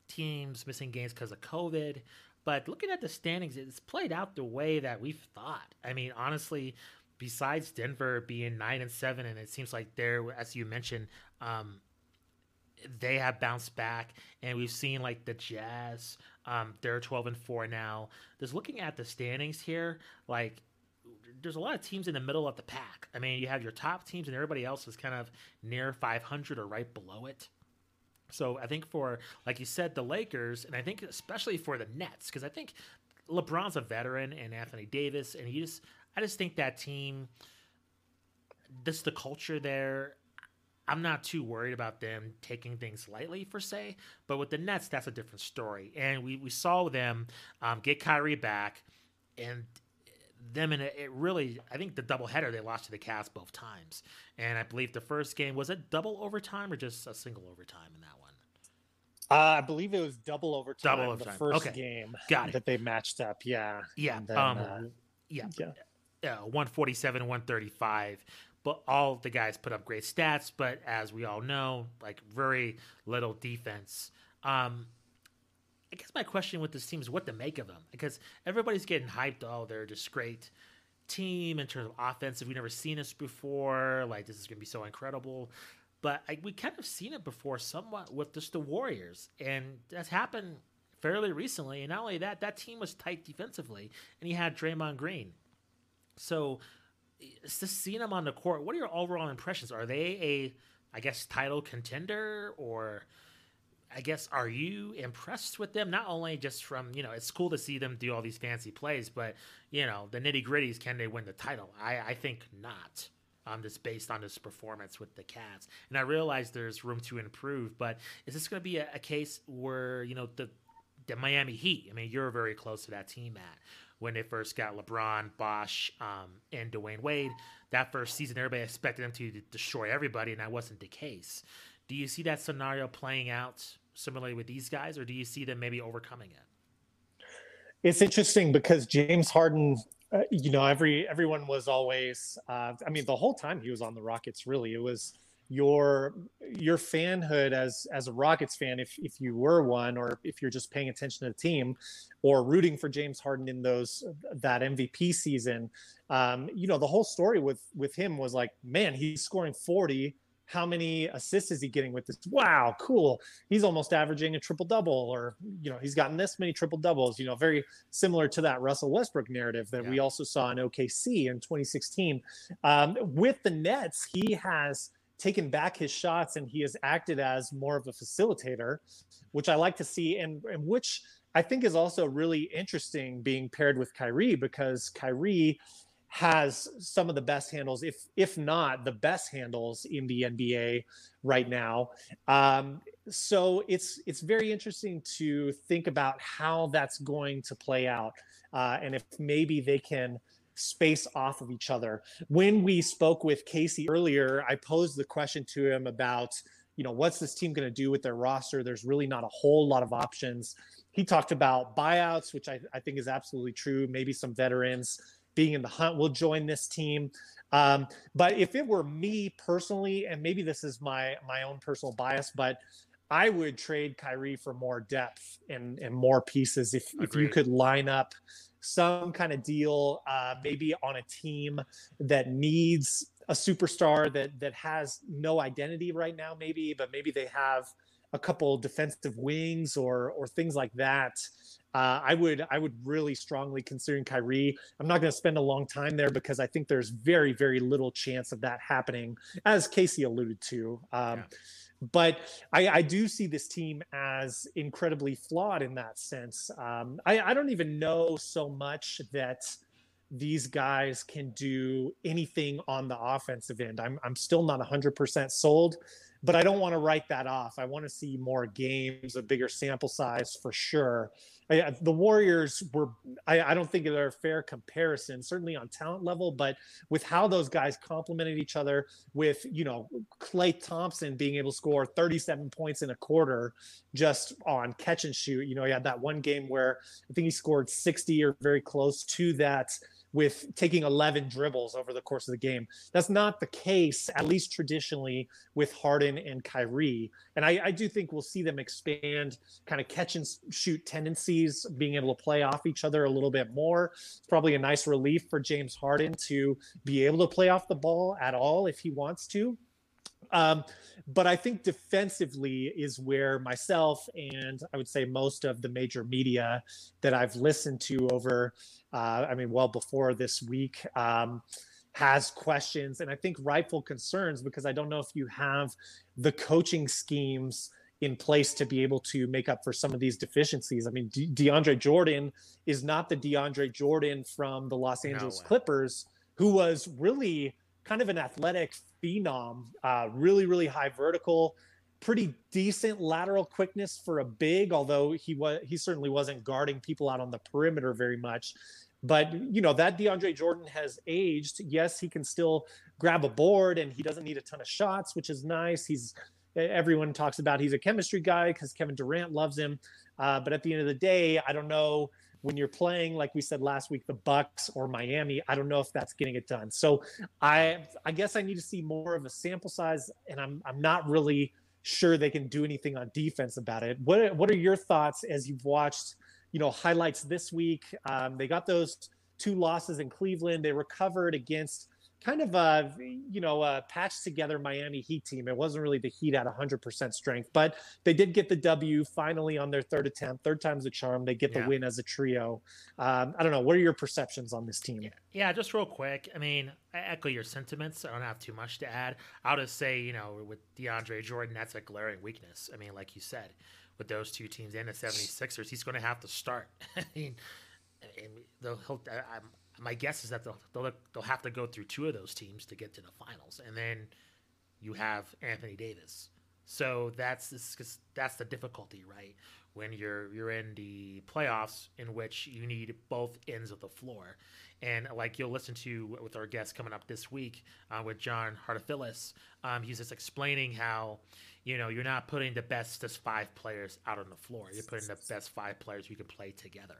teams missing games because of COVID. But looking at the standings, it's played out the way that we've thought. I mean, honestly, besides Denver being nine and seven, and it seems like they're, as you mentioned, um, they have bounced back, and we've seen like the Jazz, um, they're twelve and four now. Just looking at the standings here, like there's a lot of teams in the middle of the pack. I mean, you have your top teams, and everybody else is kind of near 500 or right below it. So I think for, like you said, the Lakers, and I think especially for the Nets, because I think LeBron's a veteran and Anthony Davis, and he just, I just think that team, this the culture there. I'm not too worried about them taking things lightly, per se. But with the Nets, that's a different story. And we, we saw them um, get Kyrie back, and them and it really I think the doubleheader they lost to the Cavs both times, and I believe the first game was it double overtime or just a single overtime in that one. Uh, I believe it was double overtime. Double overtime. The first okay. game Got it. that they matched up. Yeah. Yeah. Then, um, uh, yeah. yeah. Yeah. 147, 135. But all the guys put up great stats, but as we all know, like very little defense. Um, I guess my question with this team is what to make of them because everybody's getting hyped. Oh, they're just great team in terms of offensive. We've never seen this before. Like this is going to be so incredible. But I, we kind of seen it before somewhat with just the Warriors, and that's happened fairly recently. And not only that, that team was tight defensively, and he had Draymond Green. So, just seeing them on the court, what are your overall impressions? Are they a, I guess, title contender, or I guess, are you impressed with them? Not only just from you know, it's cool to see them do all these fancy plays, but you know, the nitty gritties. Can they win the title? I, I think not um, that's based on his performance with the Cavs. And I realize there's room to improve, but is this going to be a, a, case where you know the the Miami Heat? I mean, you're very close to that team, Matt. When they first got LeBron, Bosh, um, and Dwyane Wade, that first season, everybody expected them to destroy everybody, and that wasn't the case. Do you see that scenario playing out similarly with these guys, or do you see them maybe overcoming it? It's interesting because James Harden uh, you know, every everyone was always. Uh, I mean, the whole time he was on the Rockets, really, it was your your fanhood as as a Rockets fan, if if you were one, or if you're just paying attention to the team, or rooting for James Harden in those that MVP season. Um, you know, the whole story with with him was like, man, he's scoring 40 how many assists is he getting with this? Wow, cool. He's almost averaging a triple double, or you know, he's gotten this many triple doubles. You know, very similar to that Russell Westbrook narrative that yeah. we also saw in OKC in 2016. Um, with the Nets, he has taken back his shots and he has acted as more of a facilitator, which I like to see, and, and which I think is also really interesting being paired with Kyrie because Kyrie has some of the best handles, if if not the best handles in the NBA right now. Um, so it's it's very interesting to think about how that's going to play out, uh, and if maybe they can space off of each other. When we spoke with Casey earlier, I posed the question to him about you know what's this team going to do with their roster. There's really not a whole lot of options. He talked about buyouts, which I, I think is absolutely true. Maybe some veterans being in the hunt will join this team. Um, but if it were me personally, and maybe this is my my own personal bias, but I would trade Kyrie for more depth and, and more pieces if, if you could line up some kind of deal, uh, maybe on a team that needs a superstar that that has no identity right now, maybe, but maybe they have a couple defensive wings or or things like that. Uh, I would I would really strongly considering Kyrie. I'm not going to spend a long time there because I think there's very very little chance of that happening, as Casey alluded to. Um, yeah. But I, I, do see this team as incredibly flawed in that sense. Um, I, I don't even know so much that these guys can do anything on the offensive end. I'm I'm still not 100% sold but I don't want to write that off. I want to see more games, a bigger sample size for sure. I, the Warriors were, I, I, don't think they're a fair comparison, certainly on talent level, but with how those guys complemented each other, with, you know, Klay Thompson being able to score 37 points in a quarter just on catch and shoot. You know, he had that one game where I think he scored 60 or very close to that with taking 11 dribbles over the course of the game. That's not the case, at least traditionally, with Harden and Kyrie. And I, I, do think we'll see them expand kind of catch and shoot tendencies, being able to play off each other a little bit more. It's probably a nice relief for James Harden to be able to play off the ball at all if he wants to. Um, but I think defensively is where myself and I would say most of the major media that I've listened to over uh, I mean, well before this week, um, has questions and I think rightful concerns because I don't know if you have the coaching schemes in place to be able to make up for some of these deficiencies. I mean, De- DeAndre Jordan is not the DeAndre Jordan from the Los Angeles no Clippers, who was really kind of an athletic phenom, uh, really, really high vertical, pretty decent lateral quickness for a big, although he was he certainly wasn't guarding people out on the perimeter very much. But you know that DeAndre Jordan has aged. Yes, he can still grab a board, and he doesn't need a ton of shots, which is nice. He's everyone talks about he's a chemistry guy because Kevin Durant loves him. Uh, but at the end of the day, I don't know when you're playing like we said last week the bucks or miami i don't know if that's getting it done so i i guess i need to see more of a sample size and i'm i'm not really sure they can do anything on defense about it what what are your thoughts as you've watched you know, highlights this week. Um, they got those two losses in Cleveland. They recovered against kind of a you know a patched together Miami Heat team. It wasn't really the Heat at 100% strength, but they did get the W finally on their third attempt. Third time's a charm. They get yeah. the win as a trio. Um, I don't know. What are your perceptions on this team? Yeah, just real quick. I mean, I echo your sentiments. I don't have too much to add. I'll just say, you know, with DeAndre Jordan, that's a glaring weakness. I mean, like you said, with those two teams and the 76ers, he's going to have to start. I mean, they'll, I, my guess is that they'll, they'll, they'll have to go through two of those teams to get to the finals, and then you have Anthony Davis. So that's this, that's the difficulty, right? When you're you're in the playoffs, in which you need both ends of the floor, and like you'll listen to with our guest coming up this week uh, with John Hartofilis, um, he's just explaining how you know, you're not putting the best just five players out on the floor. You're putting the best five players who can play together.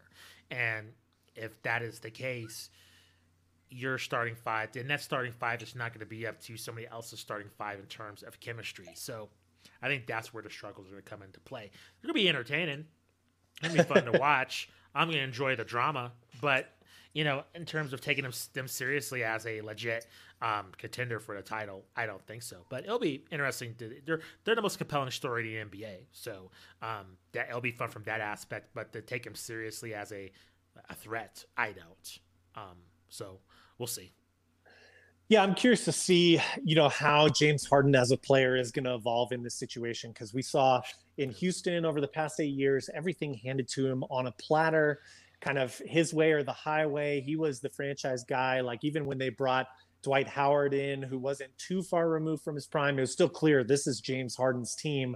And if that is the case, your starting five, and that starting five is not going to be up to somebody else's starting five in terms of chemistry. So I think that's where the struggles are going to come into play. They're going to be entertaining. To be fun to watch. I'm going to enjoy the drama, but you know, in terms of taking them, them seriously as a legit um, contender for the title, I don't think so. But it'll be interesting. To, they're they're the most compelling story in the NBA, so um, that it'll be fun from that aspect. But to take them seriously as a a threat, I don't. Um, so we'll see. Yeah, I'm curious to see, you know, how James Harden as a player is going to evolve in this situation because we saw in Houston over the past eight years everything handed to him on a platter kind of his way or the highway. He was the franchise guy. Like even when they brought Dwight Howard in, who wasn't too far removed from his prime, it was still clear this is James Harden's team.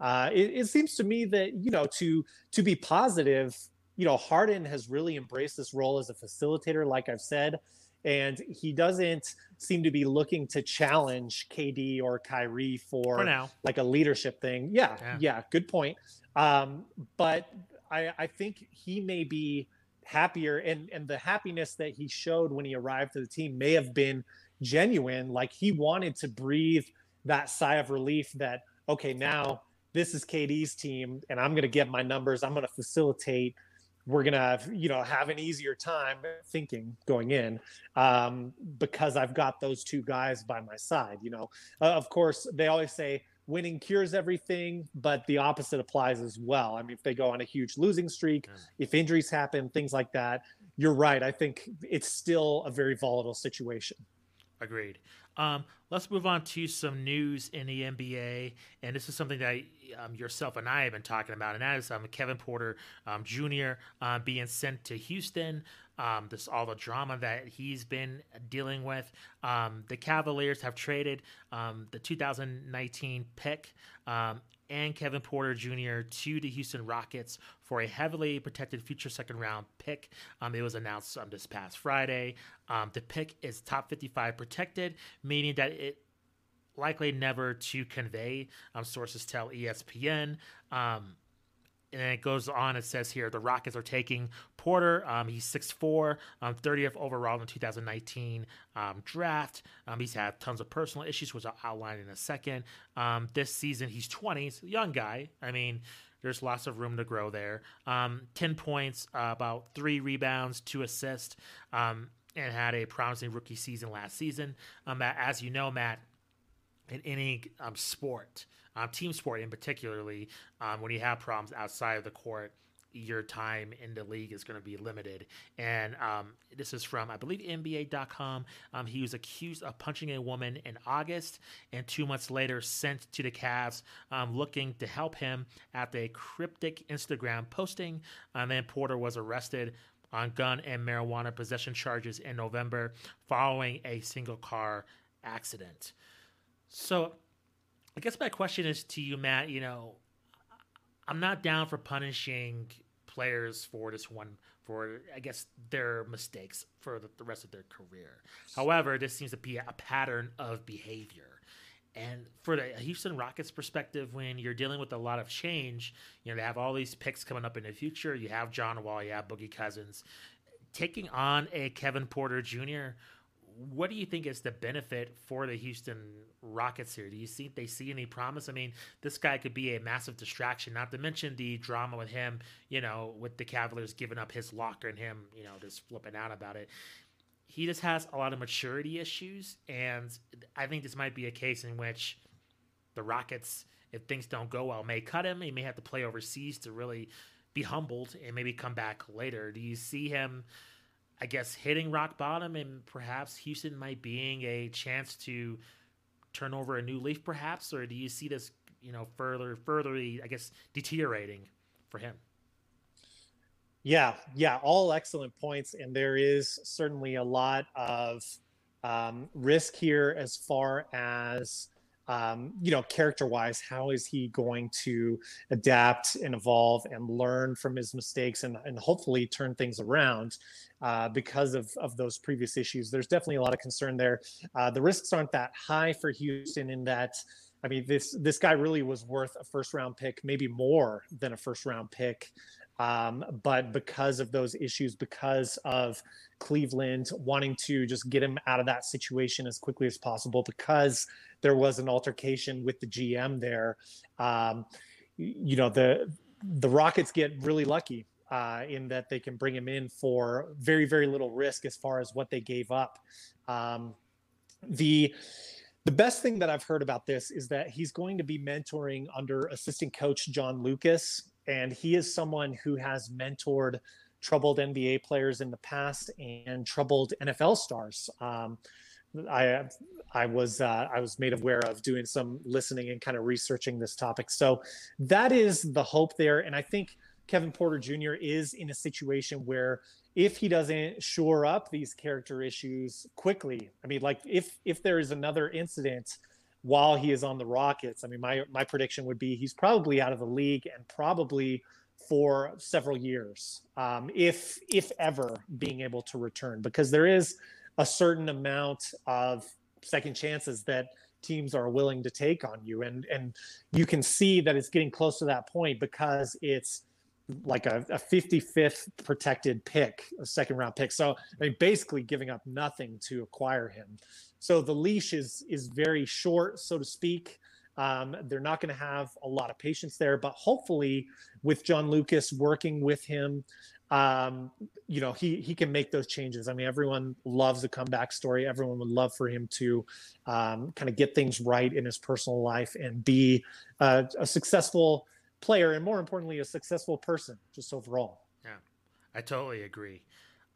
Uh, it, it seems to me that you know to to be positive, you know Harden has really embraced this role as a facilitator, like I've said, and he doesn't seem to be looking to challenge KD or Kyrie for, for like a leadership thing. Yeah, yeah, yeah good point. Um, but I, I think he may be happier and and the happiness that he showed when he arrived to the team may have been genuine like he wanted to breathe that sigh of relief that okay now this is KD's team and I'm going to get my numbers I'm going to facilitate we're going to you know have an easier time thinking going in um, because I've got those two guys by my side you know uh, of course they always say winning cures everything, but the opposite applies as well. I mean, if they go on a huge losing streak, if injuries happen, things like that, you're right. I think it's still a very volatile situation. Agreed. Um, let's move on to some news in the NBA, and this is something that um, yourself and I have been talking about, and that is um, Kevin Porter um, Jr. Uh, being sent to Houston. Um, this all the drama that he's been dealing with. Um, the Cavaliers have traded um, the 2019 pick um, and Kevin Porter Jr. to the Houston Rockets for a heavily protected future second round pick. Um, it was announced um, this past Friday. the pick is top 55 protected, meaning that it likely never to convey. sources tell ESPN. Um, and then it goes on. It says here the Rockets are taking Porter. Um, he's 6'4, um, 30th overall in the 2019 um, draft. Um, he's had tons of personal issues, which I'll outline in a second. Um, this season, he's 20. He's a young guy. I mean, there's lots of room to grow there. Um, 10 points, uh, about three rebounds, two assists, and had a promising rookie season last season. as you know, Matt, in any sport, um, team sport in particularly, um, when you have problems outside of the court, your time in the league is going to be limited. And um, this is from, I believe, NBA.com. Um, he was accused of punching a woman in August and two months later sent to the Cavs um, looking to help him after a cryptic Instagram posting. And then Porter was arrested on gun and marijuana possession charges in November following a single car accident. So I guess my question is to you, Matt. You know, I'm not down for punishing players for this one for I guess their mistakes for the, the rest of their career. However, this seems to be a pattern of behavior. And for the Houston Rockets perspective, when you're dealing with a lot of change, you know, they have all these picks coming up in the future. You have John Wall, you have Boogie Cousins. Taking on a Kevin Porter Jr., what do you think is the benefit for the Houston Rockets here? Do you think they see any promise? I mean, this guy could be a massive distraction, not to mention the drama with him, you know, with the Cavaliers giving up his locker and him, you know, just flipping out about it. He just has a lot of maturity issues, and I think this might be a case in which the Rockets, if things don't go well, may cut him. He may have to play overseas to really be humbled and maybe come back later. Do you see him? I guess hitting rock bottom and perhaps Houston might being a chance to turn over a new leaf, perhaps, or do you see this, you know, further, further, I guess, deteriorating for him? Yeah, yeah, all excellent points, and there is certainly a lot of um, risk here as far as um, you know, character wise, how is he going to adapt and evolve and learn from his mistakes and, and hopefully turn things around uh, because of, of those previous issues? There's definitely a lot of concern there. Uh, the risks aren't that high for Houston in that. I mean, this this guy really was worth a first round pick, maybe more than a first round pick. Um, but because of those issues, because of Cleveland wanting to just get him out of that situation as quickly as possible, because there was an altercation with the GM there, um, you know, the the Rockets get really lucky uh, in that they can bring him in for very very little risk as far as what they gave up. Um, the the best thing that I've heard about this is that he's going to be mentoring under assistant coach John Lucas and he is someone who has mentored troubled NBA players in the past and troubled NFL stars. Um, I I was uh, I was made aware of doing some listening and kind of researching this topic. So that is the hope there, and I think Kevin Porter Jr. is in a situation where if he doesn't shore up these character issues quickly, I mean, like if if there is another incident while he is on the Rockets. I mean, my my prediction would be he's probably out of the league and probably for several years, um, if if ever being able to return, because there is a certain amount of second chances that teams are willing to take on you, and and you can see that it's getting close to that point because it's like a, a 55th protected pick, a second round pick. So I mean, basically giving up nothing to acquire him. So the leash is is very short, so to speak. Um, they're not going to have a lot of patience there, but hopefully, with John Lucas working with him, um, you know, he he can make those changes. I mean, everyone loves a comeback story. Everyone would love for him to um, kind of get things right in his personal life and be uh, a successful player, and more importantly, a successful person, just overall. Yeah, I totally agree.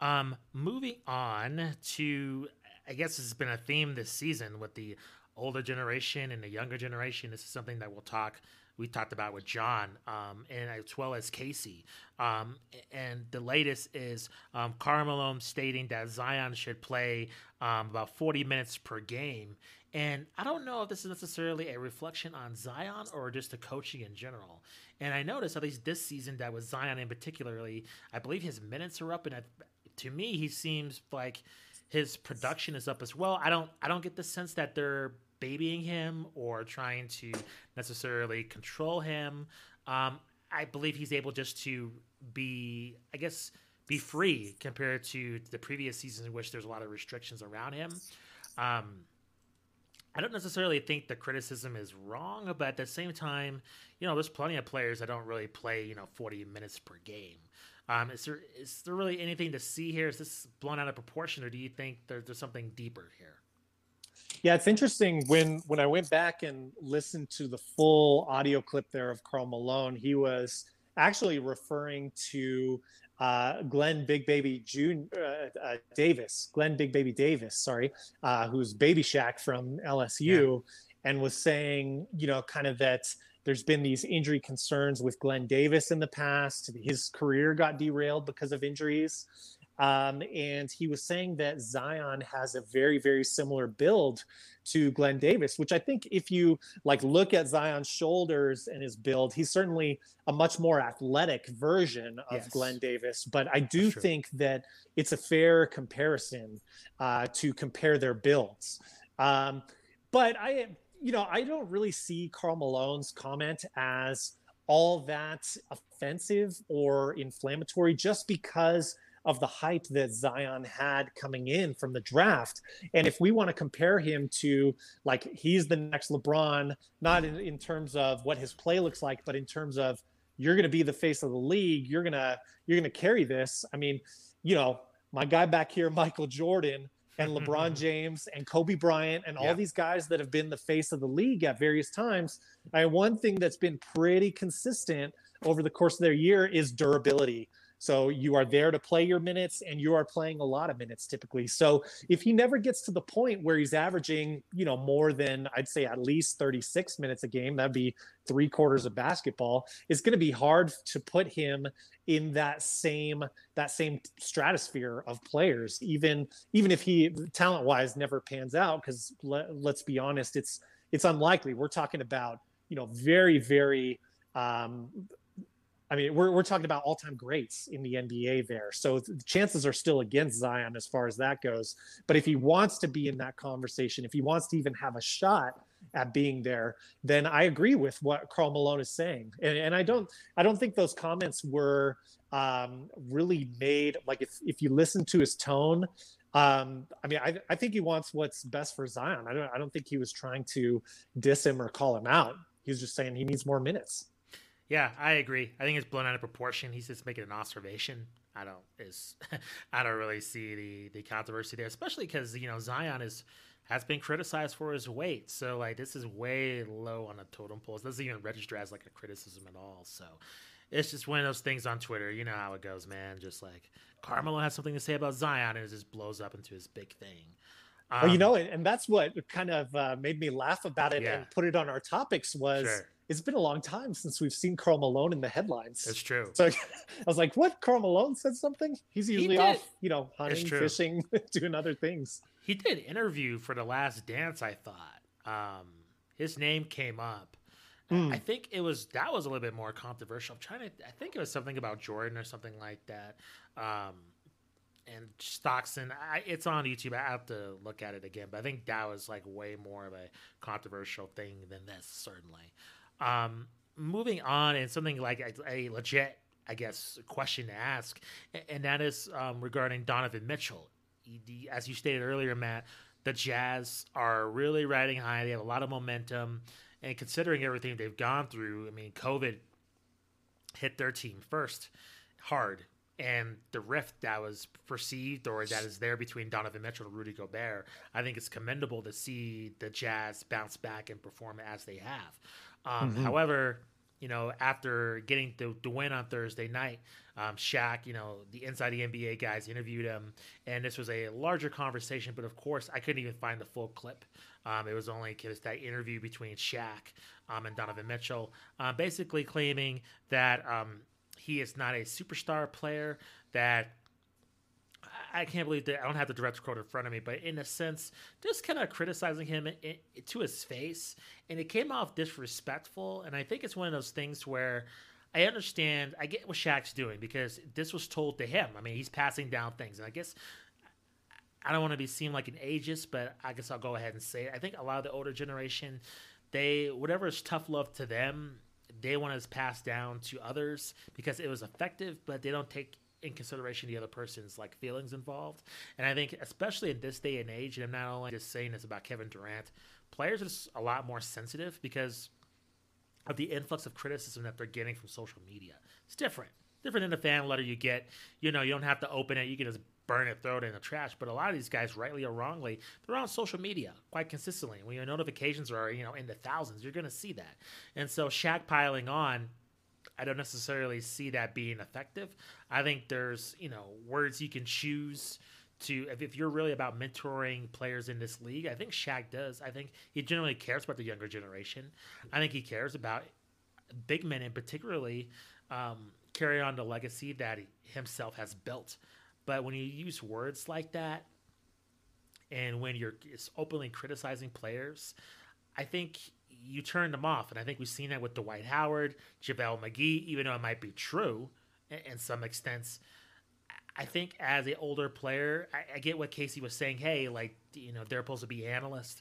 Um, moving on to I guess this has been a theme this season with the older generation and the younger generation. This is something that we'll talk we talked about with John, um, and as well as Casey. Um, and the latest is um, Malone stating that Zion should play um, about 40 minutes per game. And I don't know if this is necessarily a reflection on Zion or just the coaching in general. And I noticed, at least this season, that with Zion in particularly, I believe his minutes are up, and to me, he seems like his production is up as well. I don't, I don't get the sense that they're babying him or trying to necessarily control him. Um, I believe he's able just to be, I guess, be free compared to the previous seasons in which there's a lot of restrictions around him. Um, I don't necessarily think the criticism is wrong, but at the same time, you know, there's plenty of players that don't really play, you know, 40 minutes per game. Um, is there is there really anything to see here? Is this blown out of proportion, or do you think there, there's something deeper here? Yeah, it's interesting when when I went back and listened to the full audio clip there of Karl Malone, he was actually referring to uh, Glen Big Baby June uh, uh, Davis, Glen Big Baby Davis, sorry, uh, who's Baby Shaq from LSU, yeah. and was saying, you know, kind of that there's been these injury concerns with Glen Davis in the past. His career got derailed because of injuries. Um, and he was saying that Zion has a very, very similar build to Glen Davis, which I think if you like look at Zion's shoulders and his build, he's certainly a much more athletic version of yes. Glen Davis. But I do think that it's a fair comparison uh, to compare their builds. Um, but I, you know, I don't really see Karl Malone's comment as all that offensive or inflammatory just because – of the hype that Zion had coming in from the draft. And if we want to compare him to like he's the next LeBron, not in, in terms of what his play looks like, but in terms of you're going to be the face of the league, you're going to you're going to carry this. I mean, you know, my guy back here, Michael Jordan and mm-hmm, LeBron mm-hmm. James and Kobe Bryant and all yeah. these guys that have been the face of the league at various times. I one thing that's been pretty consistent over the course of their year is durability. So you are there to play your minutes and you are playing a lot of minutes typically. So if he never gets to the point where he's averaging, you know, more than I'd say at least 36 minutes a game, that'd be three quarters of basketball, it's going to be hard to put him in that same that same stratosphere of players even even if he talent wise never pans out because let, let's be honest it's it's unlikely we're talking about you know very very um, I mean, we're, we're talking about all time greats in the NBA there. So the chances are still against Zion as far as that goes. But if he wants to be in that conversation, if he wants to even have a shot at being there, then I agree with what Karl Malone is saying. And, and I don't I don't think those comments were um, really made like if, if you listen to his tone, um, I mean, I, I think he wants what's best for Zion. I don't I don't think he was trying to diss him or call him out. He was just saying he needs more minutes. Yeah, I agree. I think it's blown out of proportion. He's just making an observation. I don't is I don't really see the the controversy there, especially because you know Zion is has been criticized for his weight. So like this is way low on the totem pole. It doesn't even register as like a criticism at all. So it's just one of those things on Twitter. You know how it goes, man. Just like Carmelo has something to say about Zion, and it just blows up into his big thing. Um, well, you know, and that's what kind of uh, made me laugh about it yeah. and put it on our topics was. Sure it's been a long time since we've seen Karl Malone in the headlines. That's true. So I was like, what? Karl Malone said something? He's usually he off, you know, hunting, fishing, doing other things. He did interview for The Last Dance, I thought. Um, his name came up. Mm. I think it was that was a little bit more controversial. I'm trying to I think it was something about Jordan or something like that. Um, and Stockton, I, it's on YouTube. I have to look at it again, but I think that was like way more of a controversial thing than this, certainly. Um, moving on, and something like a, a, legit, I guess, question to ask, and that is um, regarding Donovan Mitchell. As you stated earlier, Matt, the Jazz are really riding high. They have a lot of momentum, and considering everything they've gone through, I mean, COVID hit their team first hard and the rift that was perceived or that is there between Donovan Mitchell and Rudy Gobert, I think it's commendable to see the Jazz bounce back and perform as they have. Um, mm-hmm. However, you know, after getting the, the win on Thursday night, um, Shaq, you know, the Inside the NBA guys interviewed him, and this was a larger conversation. But of course, I couldn't even find the full clip. Um, it was only just that interview between Shaq um, and Donovan Mitchell, uh, basically claiming that um, he is not a superstar player, that I can't believe that I don't have the direct quote in front of me, but in a sense, just kind of criticizing him to his face, and it came off disrespectful. And I think it's one of those things where I understand, I get what Shaq's doing because this was told to him. I mean, he's passing down things, and I guess I don't want to be seen like an ageist, but I guess I'll go ahead and say it. I think a lot of the older generation, they whatever is tough love to them, they want to pass down to others because it was effective, but they don't take in consideration the other person's like feelings involved. And I think especially in this day and age, and I'm not only just saying this about Kevin Durant, players are just a lot more sensitive because of the influx of criticism that they're getting from social media. It's different. Different than the fan letter you get. You know, you don't have to open it. You can just burn it, throw it in the trash. But a lot of these guys, rightly or wrongly, they're on social media quite consistently. When your notifications are, you know, in the thousands, you're going to see that. And so Shaq piling on I don't necessarily see that being effective. I think there's, you know, words you can choose to if, if you're really about mentoring players in this league. I think Shaq does. I think he generally cares about the younger generation. I think he cares about big men and particularly um, carry on the legacy that he himself has built. But when you use words like that, and when you're openly criticizing players, I think you turn them off. And I think we've seen that with Dwight Howard, JaVale McGee, even though it might be true in some extents. I think as an older player, I, I, get what Casey was saying. Hey, like, you know, they're supposed to be analysts,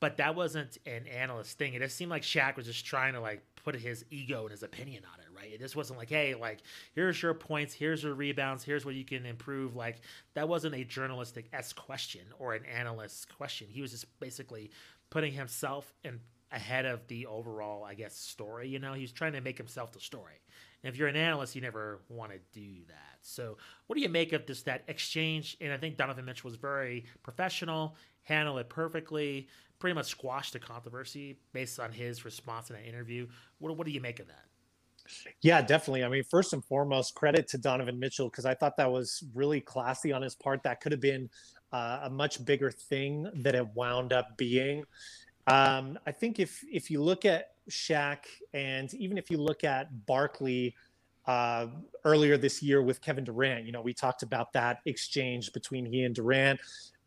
but that wasn't an analyst thing. It just seemed like Shaq was just trying to like put his ego and his opinion on it, right? It just wasn't like, hey, like, here's your points, here's your rebounds, here's what you can improve. Like, that wasn't a journalistic s question or an analyst question. He was just basically putting himself in ahead of the overall, I guess, story. You know, he's trying to make himself the story. And if you're an analyst, you never want to do that. So, what do you make of this that exchange? And I think Donovan Mitchell was very professional, handled it perfectly, pretty much squashed the controversy based on his response in that interview. What, what do you make of that? Yeah, definitely. I mean, first and foremost, credit to Donovan Mitchell because I thought that was really classy on his part. That could have been uh, a much bigger thing that it wound up being. Um, I think if if you look at Shaq and even if you look at Barkley uh, earlier this year with Kevin Durant, you know, we talked about that exchange between he and Durant.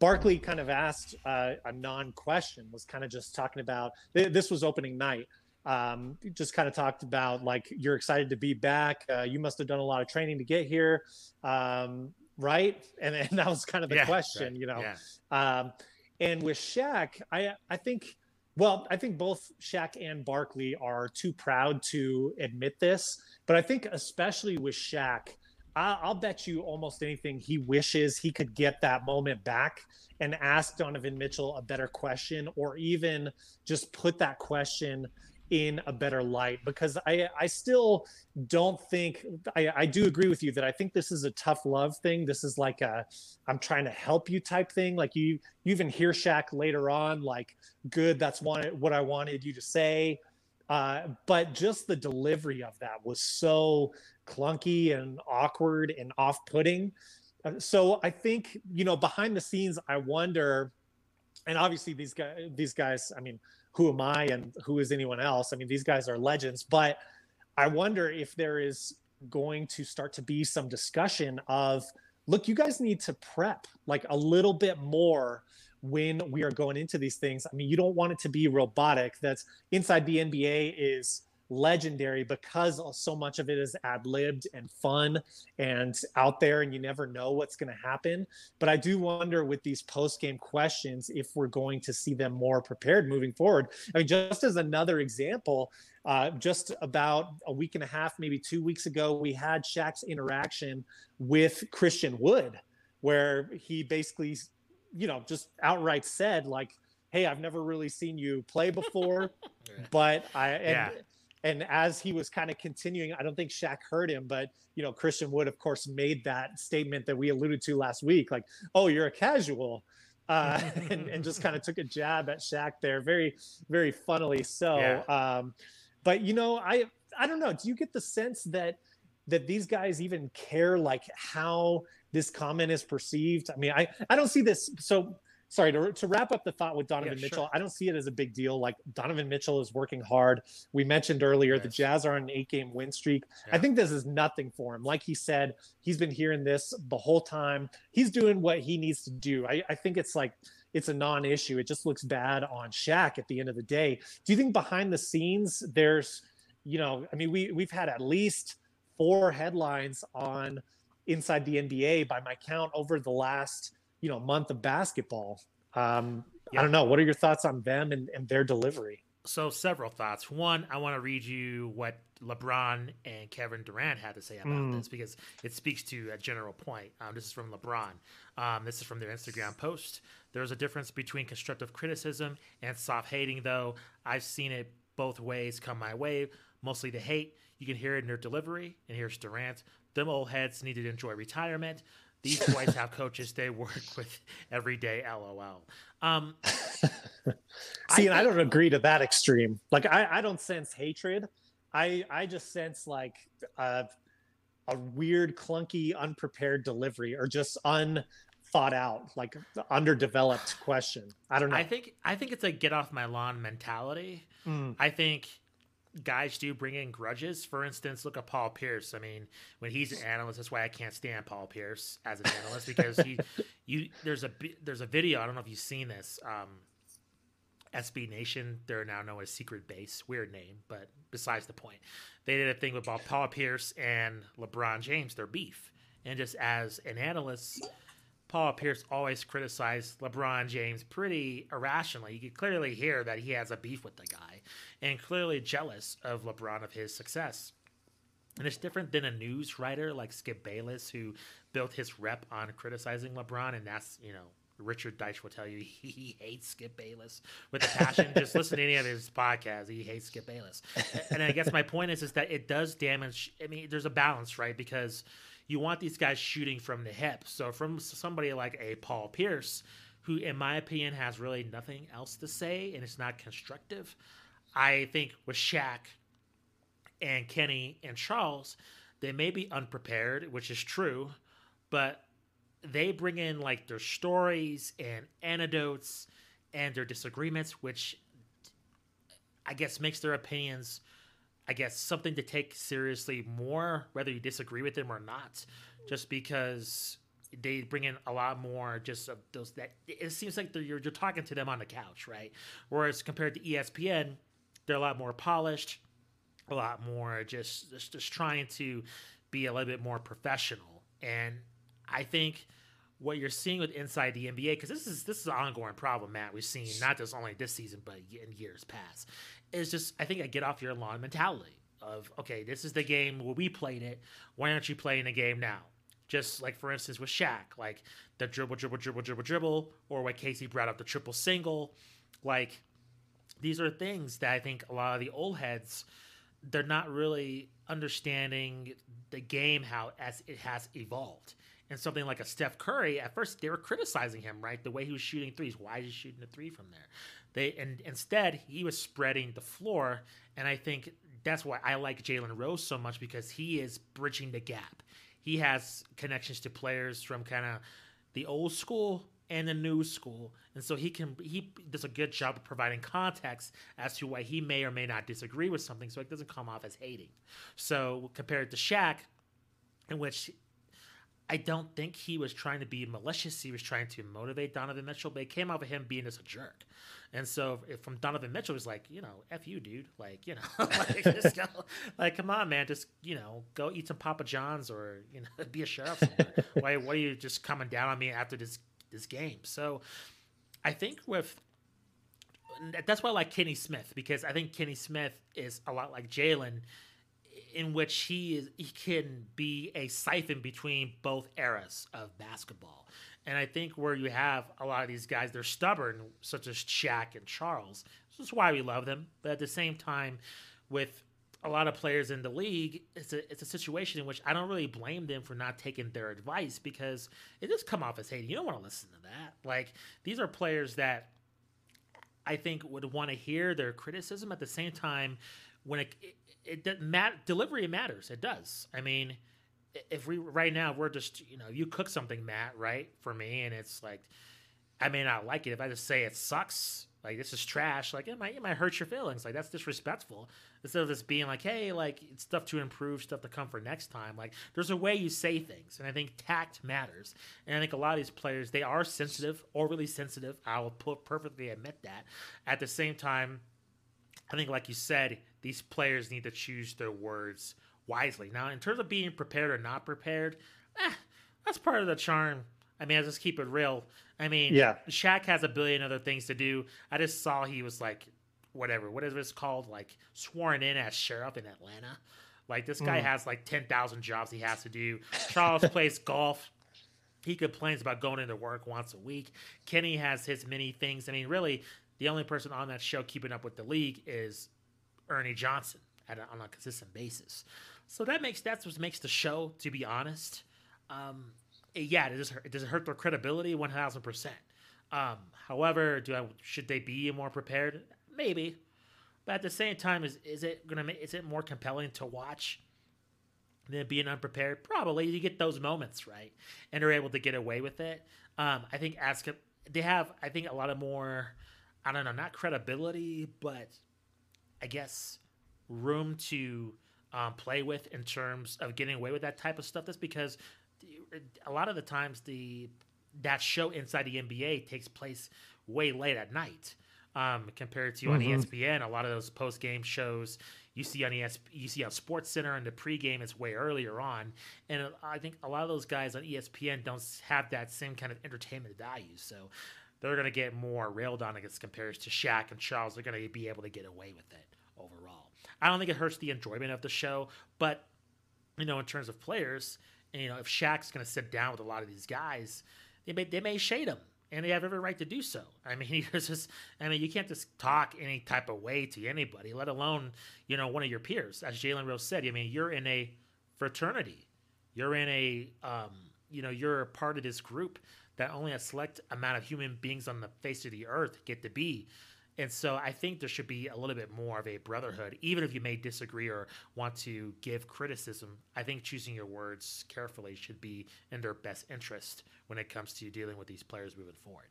Barkley kind of asked uh, a non-question, was kind of just talking about this was opening night. Um, just kind of talked about like you're excited to be back. Uh, you must have done a lot of training to get here, um, right? And, and that was kind of the yeah, question, right. you know. Yeah. Um, and with Shaq, I I think well, I think both Shaq and Barkley are too proud to admit this, but I think especially with Shaq, I'll bet you almost anything he wishes he could get that moment back and ask Donovan Mitchell a better question, or even just put that question in a better light because I I still don't think I, I do agree with you that I think this is a tough love thing. This is like a I'm trying to help you type thing. Like you you even hear Shaq later on like good that's wanted what I wanted you to say. Uh, but just the delivery of that was so clunky and awkward and off-putting. Uh, so I think you know behind the scenes, I wonder, and obviously these guys, these guys, I mean, who am I and who is anyone else? I mean, these guys are legends, but I wonder if there is going to start to be some discussion of look, you guys need to prep like a little bit more when we are going into these things. I mean, you don't want it to be robotic. That's inside the NBA is legendary because so much of it is ad libbed and fun and out there, and you never know what's going to happen. But I do wonder with these post game questions if we're going to see them more prepared moving forward. I mean, just as another example, uh, just about a week and a half, maybe two weeks ago, we had Shaq's interaction with Christian Wood, where he basically, you know, just outright said, like, hey, I've never really seen you play before, but I, and, yeah and as he was kind of continuing, I don't think Shaq heard him, but you know, Christian Wood, of course, made that statement that we alluded to last week, like, "Oh, you're a casual," uh, and, and, just kind of took a jab at Shaq there, very, very funnily so. Yeah. Um, but you know, I I don't know. Do you get the sense that that these guys even care like how this comment is perceived? I mean, I I don't see this. So sorry to, to wrap up the thought with Donovan yeah, Mitchell. Sure. I don't see it as a big deal. Like Donovan Mitchell is working hard. We mentioned earlier yes. the Jazz are on an eight game win streak. Yeah. I think this is nothing for him. Like he said, he's been hearing this the whole time. He's doing what he needs to do. I, I think it's like it's a non-issue. It just looks bad on Shaq at the end of the day. Do you think behind the scenes there's, you know, I mean, we we've had at least four headlines on inside the NBA by my count over the last you know month of basketball. Um, yeah. I don't know. What are your thoughts on them and, and their delivery? So several thoughts. One, I want to read you what LeBron and Kevin Durant had to say about mm. this because it speaks to a general point. Um, this is from LeBron. Um, this is from their Instagram post. There's a difference between constructive criticism and soft hating, though. I've seen it both ways come my way. Mostly the hate. You can hear it in their delivery. And here's Durant. Them old heads need to enjoy retirement. These boys have coaches they work with every day. LOL. Um, See, I and I don't agree to that extreme. Like, I, I don't sense hatred. I I just sense like a, a weird, clunky, unprepared delivery, or just unthought out, like underdeveloped question. I don't know. I think I think it's a get off my lawn mentality. Mm. I think guys do bring in grudges. For instance, look at Paul Pierce. I mean, when he's an analyst, that's why I can't stand Paul Pierce as an analyst because he, you, there's a there's a video. I don't know if you've seen this. Um, SB Nation, they're now known as Secret Base. Weird name, but besides the point, they did a thing with Paul Pierce and LeBron James, their beef, and just as an analyst Paul Pierce always criticized LeBron James pretty irrationally. You could clearly hear that he has a beef with the guy and clearly jealous of LeBron of his success. And it's different than a news writer like Skip Bayless, who built his rep on criticizing LeBron. And that's, you know, Richard Deitsch will tell you he, he hates Skip Bayless with a passion. Just listen to any of his podcasts. He hates Skip Bayless. And I guess my point is, is that it does damage. I mean, there's a balance, right? Because you want these guys shooting from the hip. So from somebody like a Paul Pierce, who in my opinion has really nothing else to say and it's not constructive, I think with Shaq and Kenny and Charles, they may be unprepared, which is true, but they bring in like their stories and anecdotes and their disagreements, which I guess makes their opinions I guess something to take seriously more, whether you disagree with them or not, just because they bring in a lot more just of those that it seems like you're you're talking to them on the couch, right? Whereas compared to ESPN, they're a lot more polished, a lot more just just, just trying to be a little bit more professional. And I think what you're seeing with inside the NBA, because this is this is an ongoing problem, Matt. We've seen not just only this season, but in years past, is just I think I get off your lawn mentality of okay, this is the game where we played it. Why aren't you playing the game now? Just like for instance with Shaq, like the dribble, dribble, dribble, dribble, dribble, or what Casey brought up the triple single. Like these are things that I think a lot of the old heads they're not really understanding the game how as it has evolved. And something like a Steph Curry, at first they were criticizing him, right? The way he was shooting threes. Why is he shooting a three from there? They and instead he was spreading the floor, and I think that's why I like Jalen Rose so much because he is bridging the gap. He has connections to players from kind of the old school and the new school, and so he can he does a good job of providing context as to why he may or may not disagree with something, so it doesn't come off as hating. So compared to Shaq, in which I don't think he was trying to be malicious. He was trying to motivate Donovan Mitchell, but it came out of him being just a jerk. And so from Donovan Mitchell was like, you know, F you, dude. Like, you know, like, just go, like, come on, man. Just, you know, go eat some Papa John's or, you know, be a sheriff why, why are you just coming down on me after this, this game? So I think with, that's why I like Kenny Smith because I think Kenny Smith is a lot like Jalen in which he is he can be a siphon between both eras of basketball. And I think where you have a lot of these guys, they're stubborn, such as Shaq and Charles. This is why we love them. But at the same time, with a lot of players in the league, it's a it's a situation in which I don't really blame them for not taking their advice because it does come off as hating. You don't want to listen to that. Like these are players that I think would want to hear their criticism at the same time when it it, it mat delivery matters. It does. I mean, if we right now we're just you know you cook something, Matt, right for me, and it's like I may not like it. If I just say it sucks, like this is trash, like it might it might hurt your feelings. Like that's disrespectful. Instead of just being like, hey, like it's stuff to improve, stuff to come for next time. Like there's a way you say things, and I think tact matters. And I think a lot of these players they are sensitive, overly sensitive. I will put, perfectly admit that. At the same time, I think like you said, these players need to choose their words wisely. Now, in terms of being prepared or not prepared, eh, that's part of the charm. I mean, I just keep it real. I mean, yeah, Shaq has a billion other things to do. I just saw he was like, whatever, whatever it's called? Like sworn in as sheriff in Atlanta. Like this guy mm. has like ten thousand jobs he has to do. Charles plays golf. He complains about going into work once a week. Kenny has his many things. I mean, really, the only person on that show keeping up with the league is Ernie Johnson a, on a consistent basis. So that makes that's what makes the show. To be honest, um, yeah, it does. Hurt, does it hurt their credibility? One thousand percent. Um, however, do I should they be more prepared? Maybe, but at the same time, is is it gonna make is it more compelling to watch than being unprepared? Probably. You get those moments right, and they're able to get away with it. Um, I think as they have, I think a lot of more. I don't know, not credibility, but I guess room to um, play with in terms of getting away with that type of stuff. That's because a lot of the times the that show inside the NBA takes place way late at night um, compared to mm-hmm. on ESPN. A lot of those post game shows you see on ES, you see on Sports Center and the pregame is way earlier on, and I think a lot of those guys on ESPN don't have that same kind of entertainment value. So they're going to get more railed on as compared to Shaq and Charles. They're going to be able to get away with it overall. I don't think it hurts the enjoyment of the show, but you know, in terms of players, you know, if Shaq's going to sit down with a lot of these guys, they may they may shade him, and they have every right to do so. I mean, it's just, I mean, you can't just talk any type of way to anybody, let alone you know one of your peers. As Jalen Rose said, I mean, you're in a fraternity, you're in a, um, you know, you're a part of this group that only a select amount of human beings on the face of the earth get to be. And so I think there should be a little bit more of a brotherhood, even if you may disagree or want to give criticism. I think choosing your words carefully should be in their best interest when it comes to dealing with these players moving forward.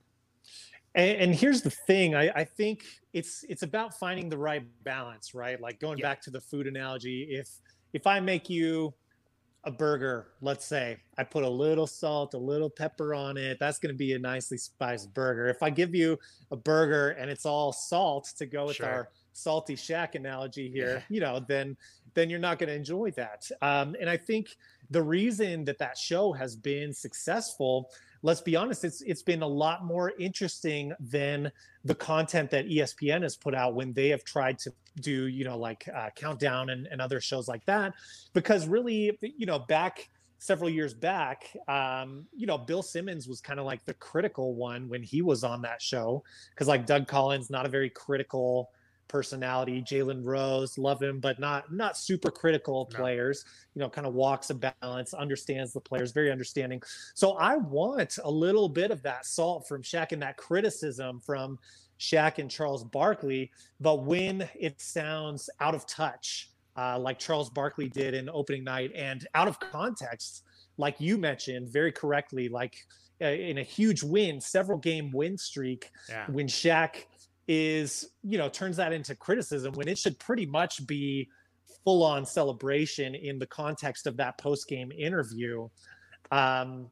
And, and here's the thing: I, I, think it's it's about finding the right balance, right? Like going yeah. back to the food analogy. If if I make you a burger, let's say I put a little salt, a little pepper on it, that's going to be a nicely spiced burger. If I give you a burger and it's all salt to go with sure. our salty Shaq analogy here, you know, then then you're not going to enjoy that. Um, and I think the reason that that show has been successful let's be honest, it's it's been a lot more interesting than the content that ESPN has put out when they have tried to do, you know, like uh, Countdown and, and other shows like that. Because really, you know, back several years back, um, you know, Bill Simmons was kind of like the critical one when he was on that show. Because like Doug Collins, not a very critical personality. Jalen Rose, love him, but not not super critical no. players. You know, kind of walks a balance, understands the players, very understanding. So I want a little bit of that salt from Shaq and that criticism from Shaq and Charles Barkley. But when it sounds out of touch, uh, like Charles Barkley did in opening night, and out of context, like you mentioned very correctly, like uh, in a huge win, several game win streak, yeah. when Shaq is you know turns that into criticism when it should pretty much be full on celebration in the context of that post game interview. Um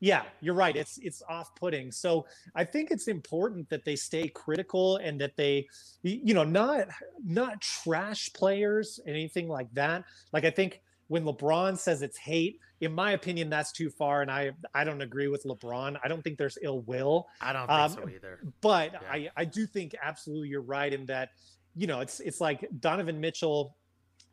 yeah you're right. It's it's off putting so i think it's important that they stay critical and that they you know not not trash players anything like that. Like i think when LeBron says it's hate, in my opinion, that's too far, and I I don't agree with LeBron. I don't think there's ill will. I don't think um, so either. But yeah. I I do think absolutely you're right in that. You know, it's it's like Donovan Mitchell.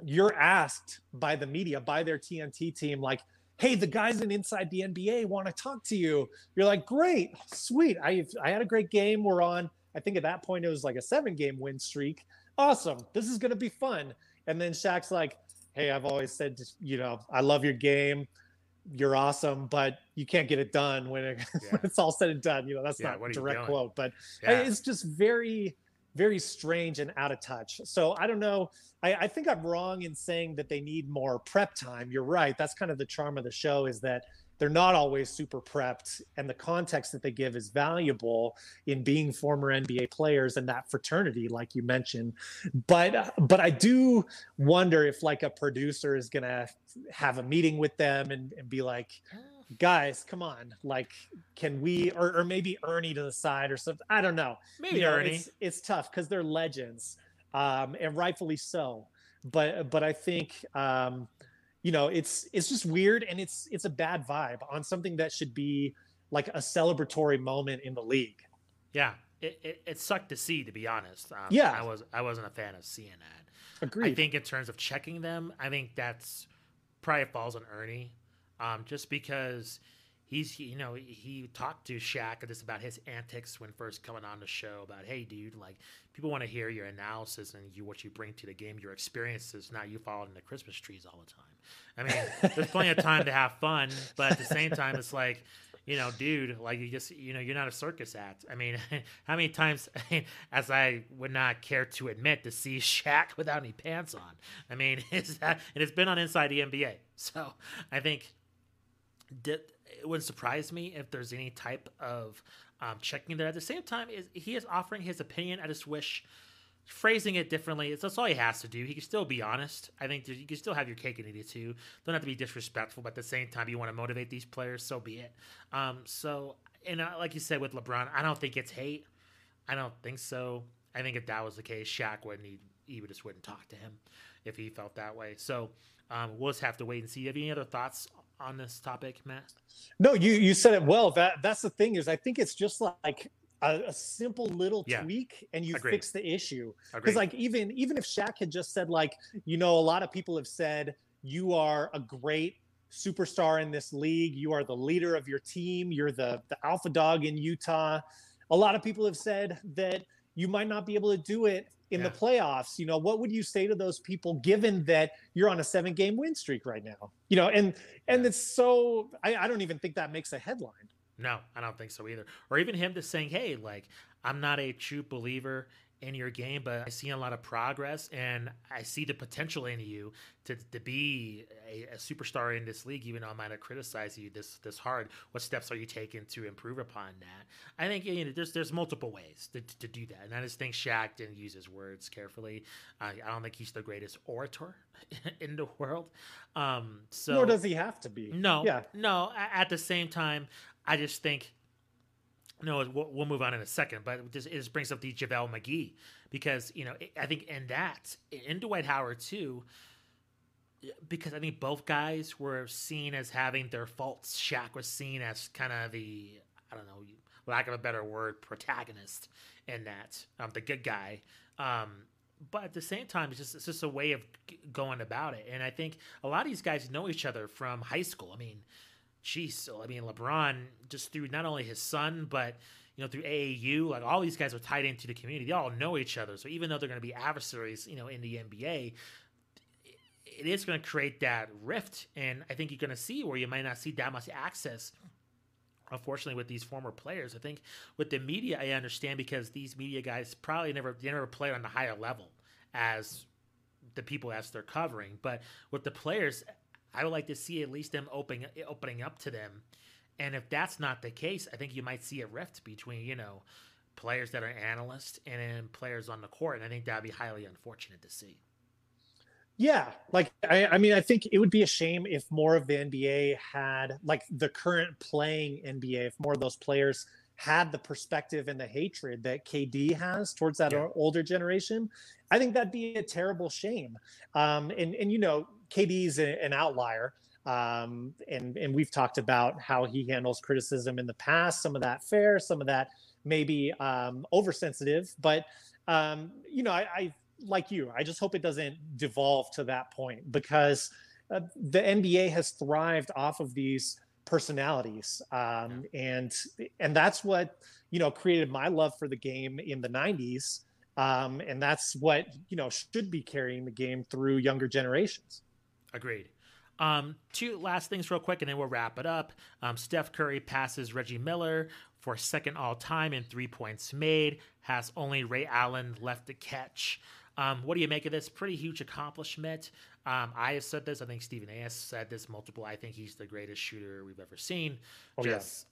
You're asked by the media, by their TNT team, like, "Hey, the guys in inside the NBA want to talk to you." You're like, "Great, sweet. I I had a great game. We're on. I think at that point it was like a seven game win streak. Awesome. This is gonna be fun." And then Shaq's like, hey, I've always said, you know, I love your game. You're awesome, but you can't get it done when, it, yeah. when it's all said and done. You know, that's yeah, not a direct quote, but yeah. it's just very, very strange and out of touch. So I don't know. I, I, think I'm wrong in saying that they need more prep time. You're right. That's kind of the charm of the show is that they're not always super prepped, and the context that they give is valuable in being former NBA players and that fraternity, like you mentioned. But but I do wonder if like a producer is gonna have a meeting with them and, and be like, guys, come on, like, can we, or, or maybe Ernie to the side or something? I don't know. Maybe you know, Ernie. It's, it's tough because they're legends, um, and rightfully so. But but I think um, you know it's it's just weird and it's it's a bad vibe on something that should be like a celebratory moment in the league. Yeah, it, it, it sucked to see, to be honest. Um, yeah, I was I wasn't a fan of seeing that. Agreed. I think in terms of checking them, I think that's probably falls on Ernie um, just because he's you know he talked to Shaq just about his antics when first coming on the show about hey dude like people want to hear your analysis and you what you bring to the game your experiences not you following the Christmas trees all the time. I mean there's plenty of time to have fun, but at the same time it's like you know, dude, like you just, you know, you're not a circus act. I mean, how many times, as I would not care to admit, to see Shaq without any pants on? I mean, it's that, and it's been on Inside the NBA. So I think it wouldn't surprise me if there's any type of um, checking there. At the same time, is he is offering his opinion. I just wish phrasing it differently. That's all he has to do. He can still be honest. I think you can still have your cake and eat it too. Don't have to be disrespectful, but at the same time, you want to motivate these players. So be it. Um, so and uh, like you said with LeBron, I don't think it's hate. I don't think so. I think if that was the case, Shaq wouldn't he, he would just wouldn't talk to him if he felt that way. So um, we'll just have to wait and see. Have you have any other thoughts on this topic, Matt? No, you you said it well. That that's the thing is I think it's just like a, a simple little yeah. tweak and you Agreed. fix the issue. Because like even even if Shaq had just said like you know a lot of people have said you are a great superstar in this league, you are the leader of your team, you're the the alpha dog in Utah. A lot of people have said that you might not be able to do it in yeah. the playoffs you know what would you say to those people given that you're on a seven game win streak right now you know and and it's so I, I don't even think that makes a headline no i don't think so either or even him just saying hey like i'm not a true believer in your game, but I see a lot of progress and I see the potential in you to, to be a, a, superstar in this league, even though I might have criticized you this this hard. What steps are you taking to improve upon that? I think you know, there's there's multiple ways to, to do that, and I just think Shaq didn't use his words carefully. I don't think he's the greatest orator in the world. Um, so nor does he have to be. No, yeah, no. At the same time, I just think no, we'll, move on in a second, but this, just brings up the JaVale McGee because you know I think in that in Dwight Howard too, because I think both guys were seen as having their faults. Shaq was seen as kind of the I don't know, lack of a better word, protagonist in that, um, the good guy. Um, but at the same time, it's just it's just a way of going about it, and I think a lot of these guys know each other from high school. I mean geez, I mean, LeBron just through not only his son, but you know, through AAU, like all these guys are tied into the community. They all know each other. So even though they're going to be adversaries, you know, in the NBA, it is going to create that rift. And I think you're going to see where you might not see that much access. Unfortunately, with these former players, I think with the media, I understand because these media guys probably never they never played on the higher level as the people as they're covering. But with the players, I would like to see at least them opening opening up to them. And if that's not the case, I think you might see a rift between, you know, players that are analysts and then players on the court. And I think that'd be highly unfortunate to see. Yeah, like I, I mean, I think it would be a shame if more of the NBA had like the current playing NBA, if more of those players had the perspective and the hatred that KD has towards that yeah. older generation. I think that'd be a terrible shame. Um, and and you know, KD's an outlier. Um, and and we've talked about how he handles criticism in the past. Some of that fair, some of that maybe um, oversensitive. But um, you know, I, I like you. I just hope it doesn't devolve to that point because uh, the NBA has thrived off of these personalities, um, and and that's what you know created my love for the game in the '90s. Um, and that's what you know should be carrying the game through younger generations. Agreed. Um, two last things, real quick, and then we'll wrap it up. Um, Steph Curry passes Reggie Miller for second all time in three points made, has only Ray Allen left to catch. Um, what do you make of this? Pretty huge accomplishment. Um, I have said this. I think Stephen A. has said this multiple. I think he's the greatest shooter we've ever seen. Oh, Just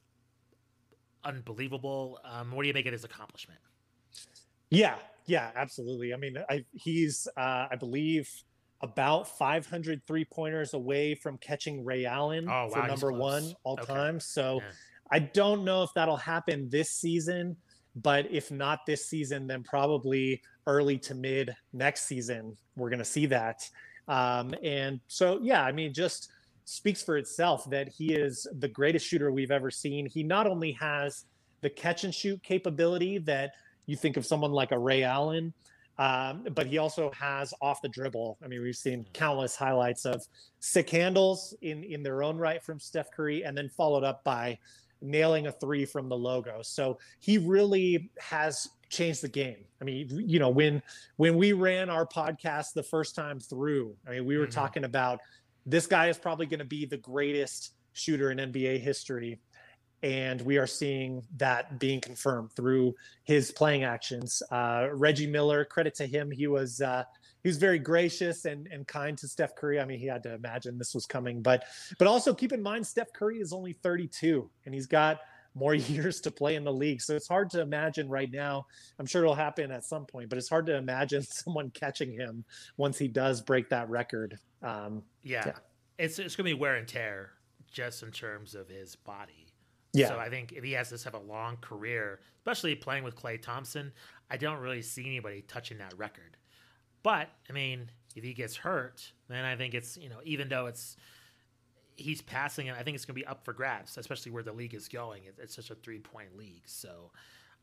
unbelievable. Um, what do you make of his accomplishment? Yeah, yeah, absolutely. I mean, I, he's, uh, I believe, about 500 three pointers away from catching Ray Allen Oh, for number one all Okay. time. So Yeah. I don't know if that'll happen this season, but if not this season, then probably early to mid next season, we're going to see that. Um, and so, yeah, I mean, just speaks for itself that he is the greatest shooter we've ever seen. He not only has the catch and shoot capability that you think of someone like a Ray Allen, um, but he also has off the dribble. I mean, we've seen countless highlights of sick handles in in their own right from Steph Curry, and then followed up by nailing a three from the logo. So he really has changed the game. I mean, you know, when when we ran our podcast the first time through, I mean, we were Mhm. talking about this guy is probably going to be the greatest shooter in NBA history. And we are seeing that being confirmed through his playing actions. Uh, Reggie Miller, credit to him, he was uh, he was very gracious and and kind to Steph Curry. I mean, he had to imagine this was coming, but but also keep in mind Steph Curry is only 32 and he's got more years to play in the league. So it's hard to imagine right now. I'm sure it'll happen at some point, but it's hard to imagine someone catching him once he does break that record. Um, Yeah. Yeah. It's it's gonna be wear and tear just in terms of his body. Yeah, So I think if he has to have a long career, especially playing with Klay Thompson, I don't really see anybody touching that record. But I mean, if he gets hurt, then I think it's you know even though it's he's passing it, I think it's going to be up for grabs, especially where the league is going. It, it's such a three point league, so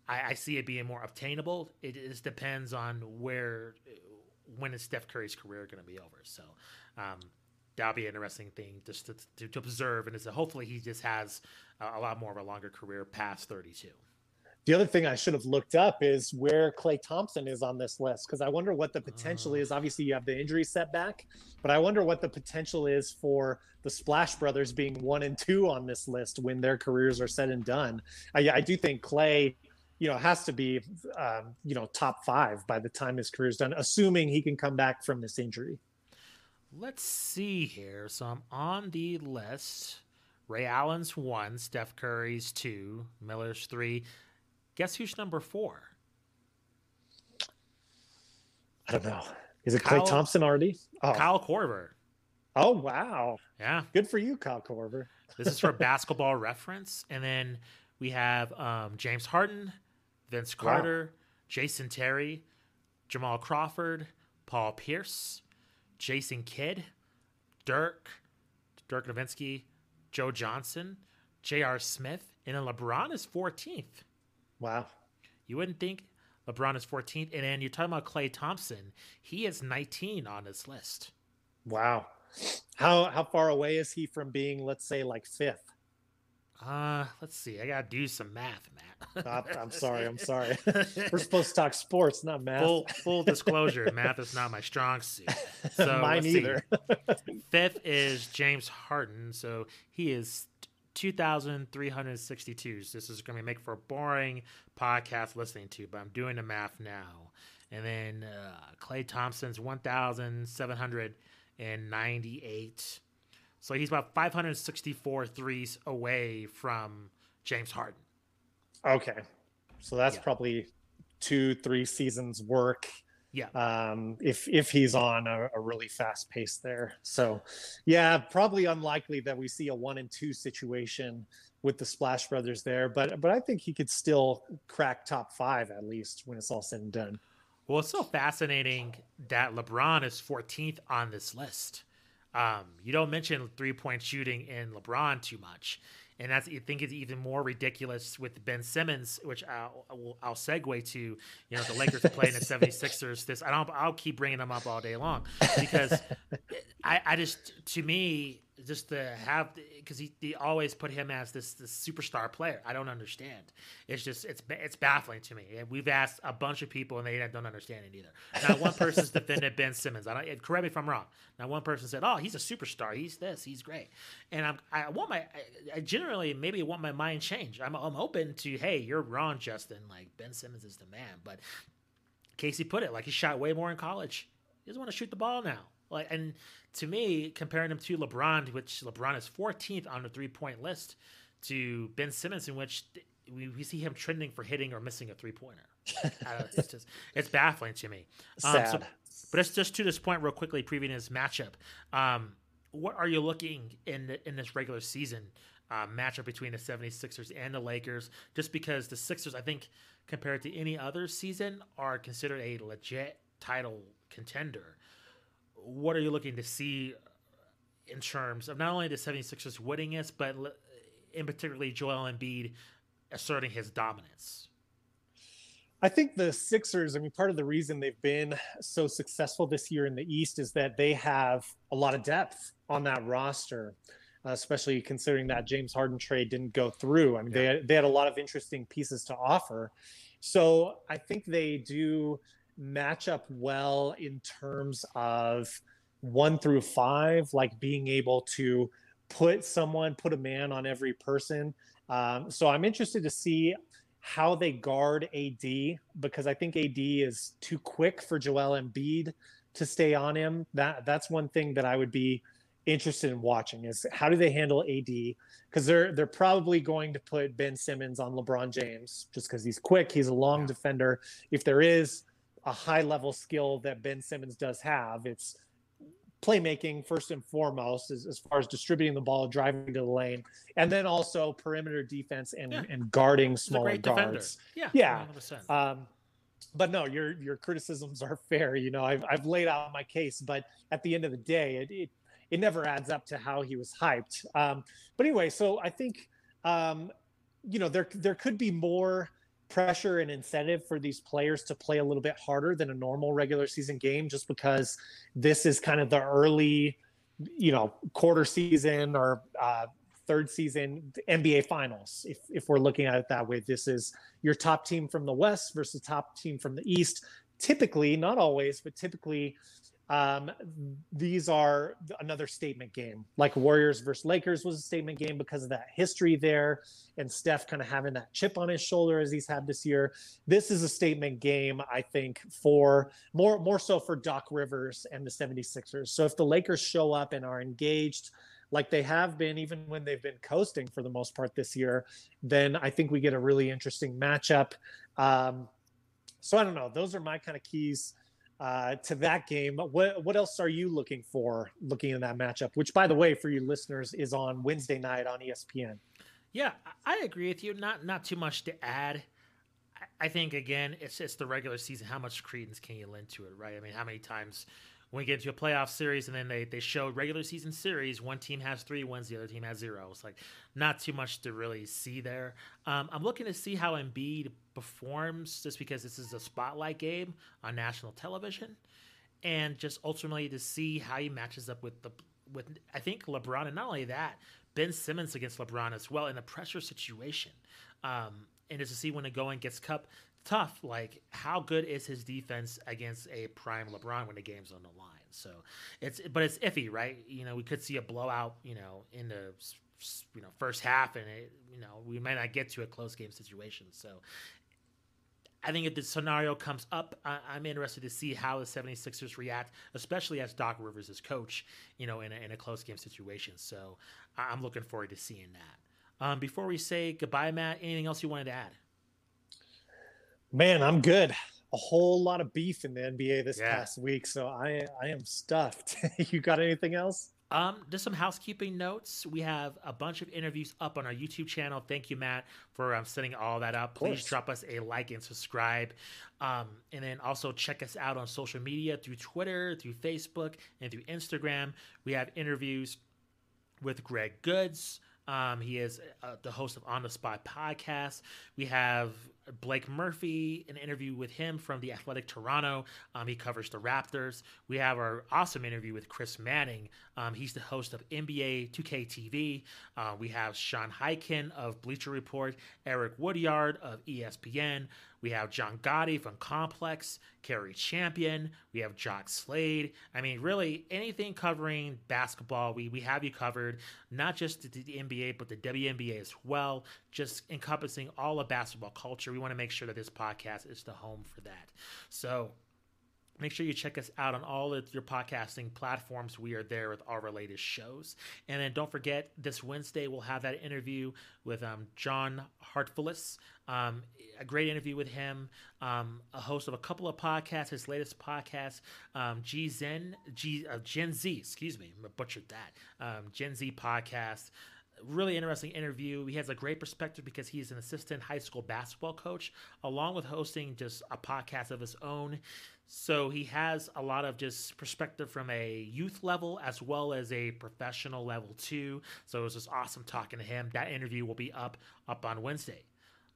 I, I see it being more obtainable. It just depends on where when is Steph Curry's career going to be over. So. Um, That'll be an interesting thing just to, to, to observe, and it's hopefully he just has a, lot more of a longer career past 32. The other thing I should have looked up is where Klay Thompson is on this list because I wonder what the potential Oh. is. Obviously, you have the injury setback, but I wonder what the potential is for the Splash Brothers being one and two on this list when their careers are said and done. I, I do think Klay, you know, has to be, um, you know, top five by the time his career is done, assuming he can come back from this injury. Let's see here. So I'm on the list. Ray Allen's one, Steph Curry's two, Miller's three. Guess who's number four? I don't know. Is it Klay Kyle- Thompson already? Oh, Kyle Korver. oh wow. Yeah. Good for you, Kyle Korver. This is for basketball reference. And then we have um, James Harden, Vince Wow. Carter, Jason Terry, Jamal Crawford, Paul Pierce, Jason Kidd, Dirk, Dirk Nowitzki, Joe Johnson, J.R. Smith, and then LeBron is 14th. Wow. You wouldn't think LeBron is 14th. And then you're talking about Klay Thompson. He is 19 on this list. Wow. How how far away is he from being, let's say, like fifth? Uh, let's see. I gotta do some math, Matt. I, am sorry. I'm sorry. We're supposed to talk sports, not math. Full, full disclosure: math is not my strong suit. So Mine either. Fifth is James Harden. So he is 2,362. So this is going to make for a boring podcast listening to, but I'm doing the math now. And then uh, Klay Thompson's 1,798. So he's about 564 threes away from James Harden. Okay. So that's Yeah. probably two, three seasons work. Yeah. Um, if if he's on a, a really fast pace there. So yeah, probably unlikely that we see a one and two situation with the Splash Brothers there. But but I think he could still crack top five at least when it's all said and done. Well, it's so fascinating that LeBron is 14th on this list. Um, you don't mention three point shooting in LeBron too much. And that's, I think, it's even more ridiculous with Ben Simmons, which I'll, I'll, I'll segue to. You know, the Lakers are playing the 76ers. This, I don't, I'll keep bringing them up all day long because I, I just, to me, just to have because he, he always put him as this this superstar player. I don't understand. It's just it's it's baffling to me. And we've asked a bunch of people and they don't understand it either. Not one person's defended Ben Simmons. I don't correct me if I'm wrong. Now one person said, "Oh, he's a superstar. He's this. He's great." And I'm I want my I, I generally maybe want my mind change. I'm I'm open to hey, you're wrong, Justin. Like Ben Simmons is the man, but Casey put it like he shot way more in college. He doesn't want to shoot the ball now. Like, and to me, comparing him to LeBron, which LeBron is 14th on the three point list, to Ben Simmons, in which we, we see him trending for hitting or missing a three pointer. it's just it's baffling to me. Um, Sad. So, but it's just to this point, real quickly, previewing his matchup. Um, what are you looking in the, in this regular season uh, matchup between the 76ers and the Lakers? Just because the Sixers, I think, compared to any other season, are considered a legit title contender what are you looking to see in terms of not only the 76ers winning it, but in particularly Joel Embiid asserting his dominance? I think the Sixers, I mean, part of the reason they've been so successful this year in the East is that they have a lot of depth on that roster, uh, especially considering that James Harden trade didn't go through. I mean, yeah. they, they had a lot of interesting pieces to offer. So I think they do match up well in terms of one through five, like being able to put someone, put a man on every person. Um, so I'm interested to see how they guard AD because I think AD is too quick for Joel Embiid to stay on him. That that's one thing that I would be interested in watching is how do they handle AD because they're they're probably going to put Ben Simmons on LeBron James just because he's quick, he's a long yeah. defender. If there is a high level skill that Ben Simmons does have. It's playmaking first and foremost as, as far as distributing the ball, driving to the lane, and then also perimeter defense and, yeah. and guarding smaller guards. Defender. Yeah. Yeah. Um, but no, your your criticisms are fair. You know, I've I've laid out my case, but at the end of the day, it it, it never adds up to how he was hyped. Um, but anyway, so I think um, you know there there could be more pressure and incentive for these players to play a little bit harder than a normal regular season game just because this is kind of the early you know quarter season or uh, third season nba finals. If, if we're looking at it that way this is your top team from the west versus top team from the east. Typically not always but typically um, these are another statement game. Like Warriors versus Lakers was a statement game because of that history there, and Steph kind of having that chip on his shoulder as he's had this year. This is a statement game, I think, for more more so for Doc Rivers and the 76ers. So if the Lakers show up and are engaged like they have been even when they've been coasting for the most part this year, then I think we get a really interesting matchup. Um, so I don't know. Those are my kind of keys uh, to that game. What what else are you looking for looking in that matchup? Which, by the way, for you listeners, is on Wednesday night on ESPN. Yeah, I agree with you. Not not too much to add. I think again, it's it's the regular season. How much credence can you lend to it, right? I mean, how many times when we get into a playoff series and then they, they show regular season series, one team has three wins, the other team has zero. It's like not too much to really see there. Um, I'm looking to see how Embiid performs just because this is a spotlight game on national television, and just ultimately to see how he matches up with the with I think LeBron, and not only that, Ben Simmons against LeBron as well in a pressure situation. Um, and just to see when the going gets cup tough. Like, how good is his defense against a prime LeBron when the game's on the line? So it's, but it's iffy, right? You know, we could see a blowout, you know, in the you know first half, and it, you know, we might not get to a close game situation. So. I think if the scenario comes up, I, am interested to see how the 76ers react, especially as Doc Rivers is coach, you know, in a, in a close game situation. So I'm looking forward to seeing that. Um, before we say goodbye, Matt, anything else you wanted to add? Man, I'm good. A whole lot of beef in the NBA this yeah. past week, so I I am stuffed. you got anything else? Um, just some housekeeping notes. We have a bunch of interviews up on our YouTube channel. Thank you, Matt, for um, setting all that up. Please drop us a like and subscribe. Um, and then also check us out on social media through Twitter, through Facebook, and through Instagram. We have interviews with Greg Goods, Um, he is uh, the host of On the Spot podcast. We have Blake Murphy, an interview with him from the Athletic Toronto. Um, he covers the Raptors. We have our awesome interview with Chris Manning. Um, he's the host of NBA 2K TV. Uh, we have Sean Highkin of Bleacher Report, Eric Woodyard of ESPN. We have John Gotti from Complex, Cari Champion. We have Jacques Slade. I mean, really, anything covering basketball, we, we have you covered. Not just the, the NBA, but the WNBA as well. Just encompassing all of basketball culture. We want to make sure that this podcast is the home for that. So, Make sure you check us out on all of your podcasting platforms. We are there with our latest shows. And then don't forget, this Wednesday we'll have that interview with um, John Hartfulis. Um, a great interview with him, um, a host of a couple of podcasts. His latest podcast, um, G Zen, G uh, Gen Z, excuse me, I butchered that. Um, Gen Z podcast really interesting interview. He has a great perspective because he's an assistant high school basketball coach, along with hosting just a podcast of his own. So he has a lot of just perspective from a youth level as well as a professional level too. So it was just awesome talking to him. That interview will be up up on Wednesday.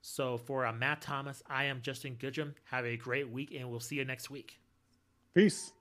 So for uh, Matt Thomas, I am Justin Goodrum. Have a great week, and we'll see you next week. Peace.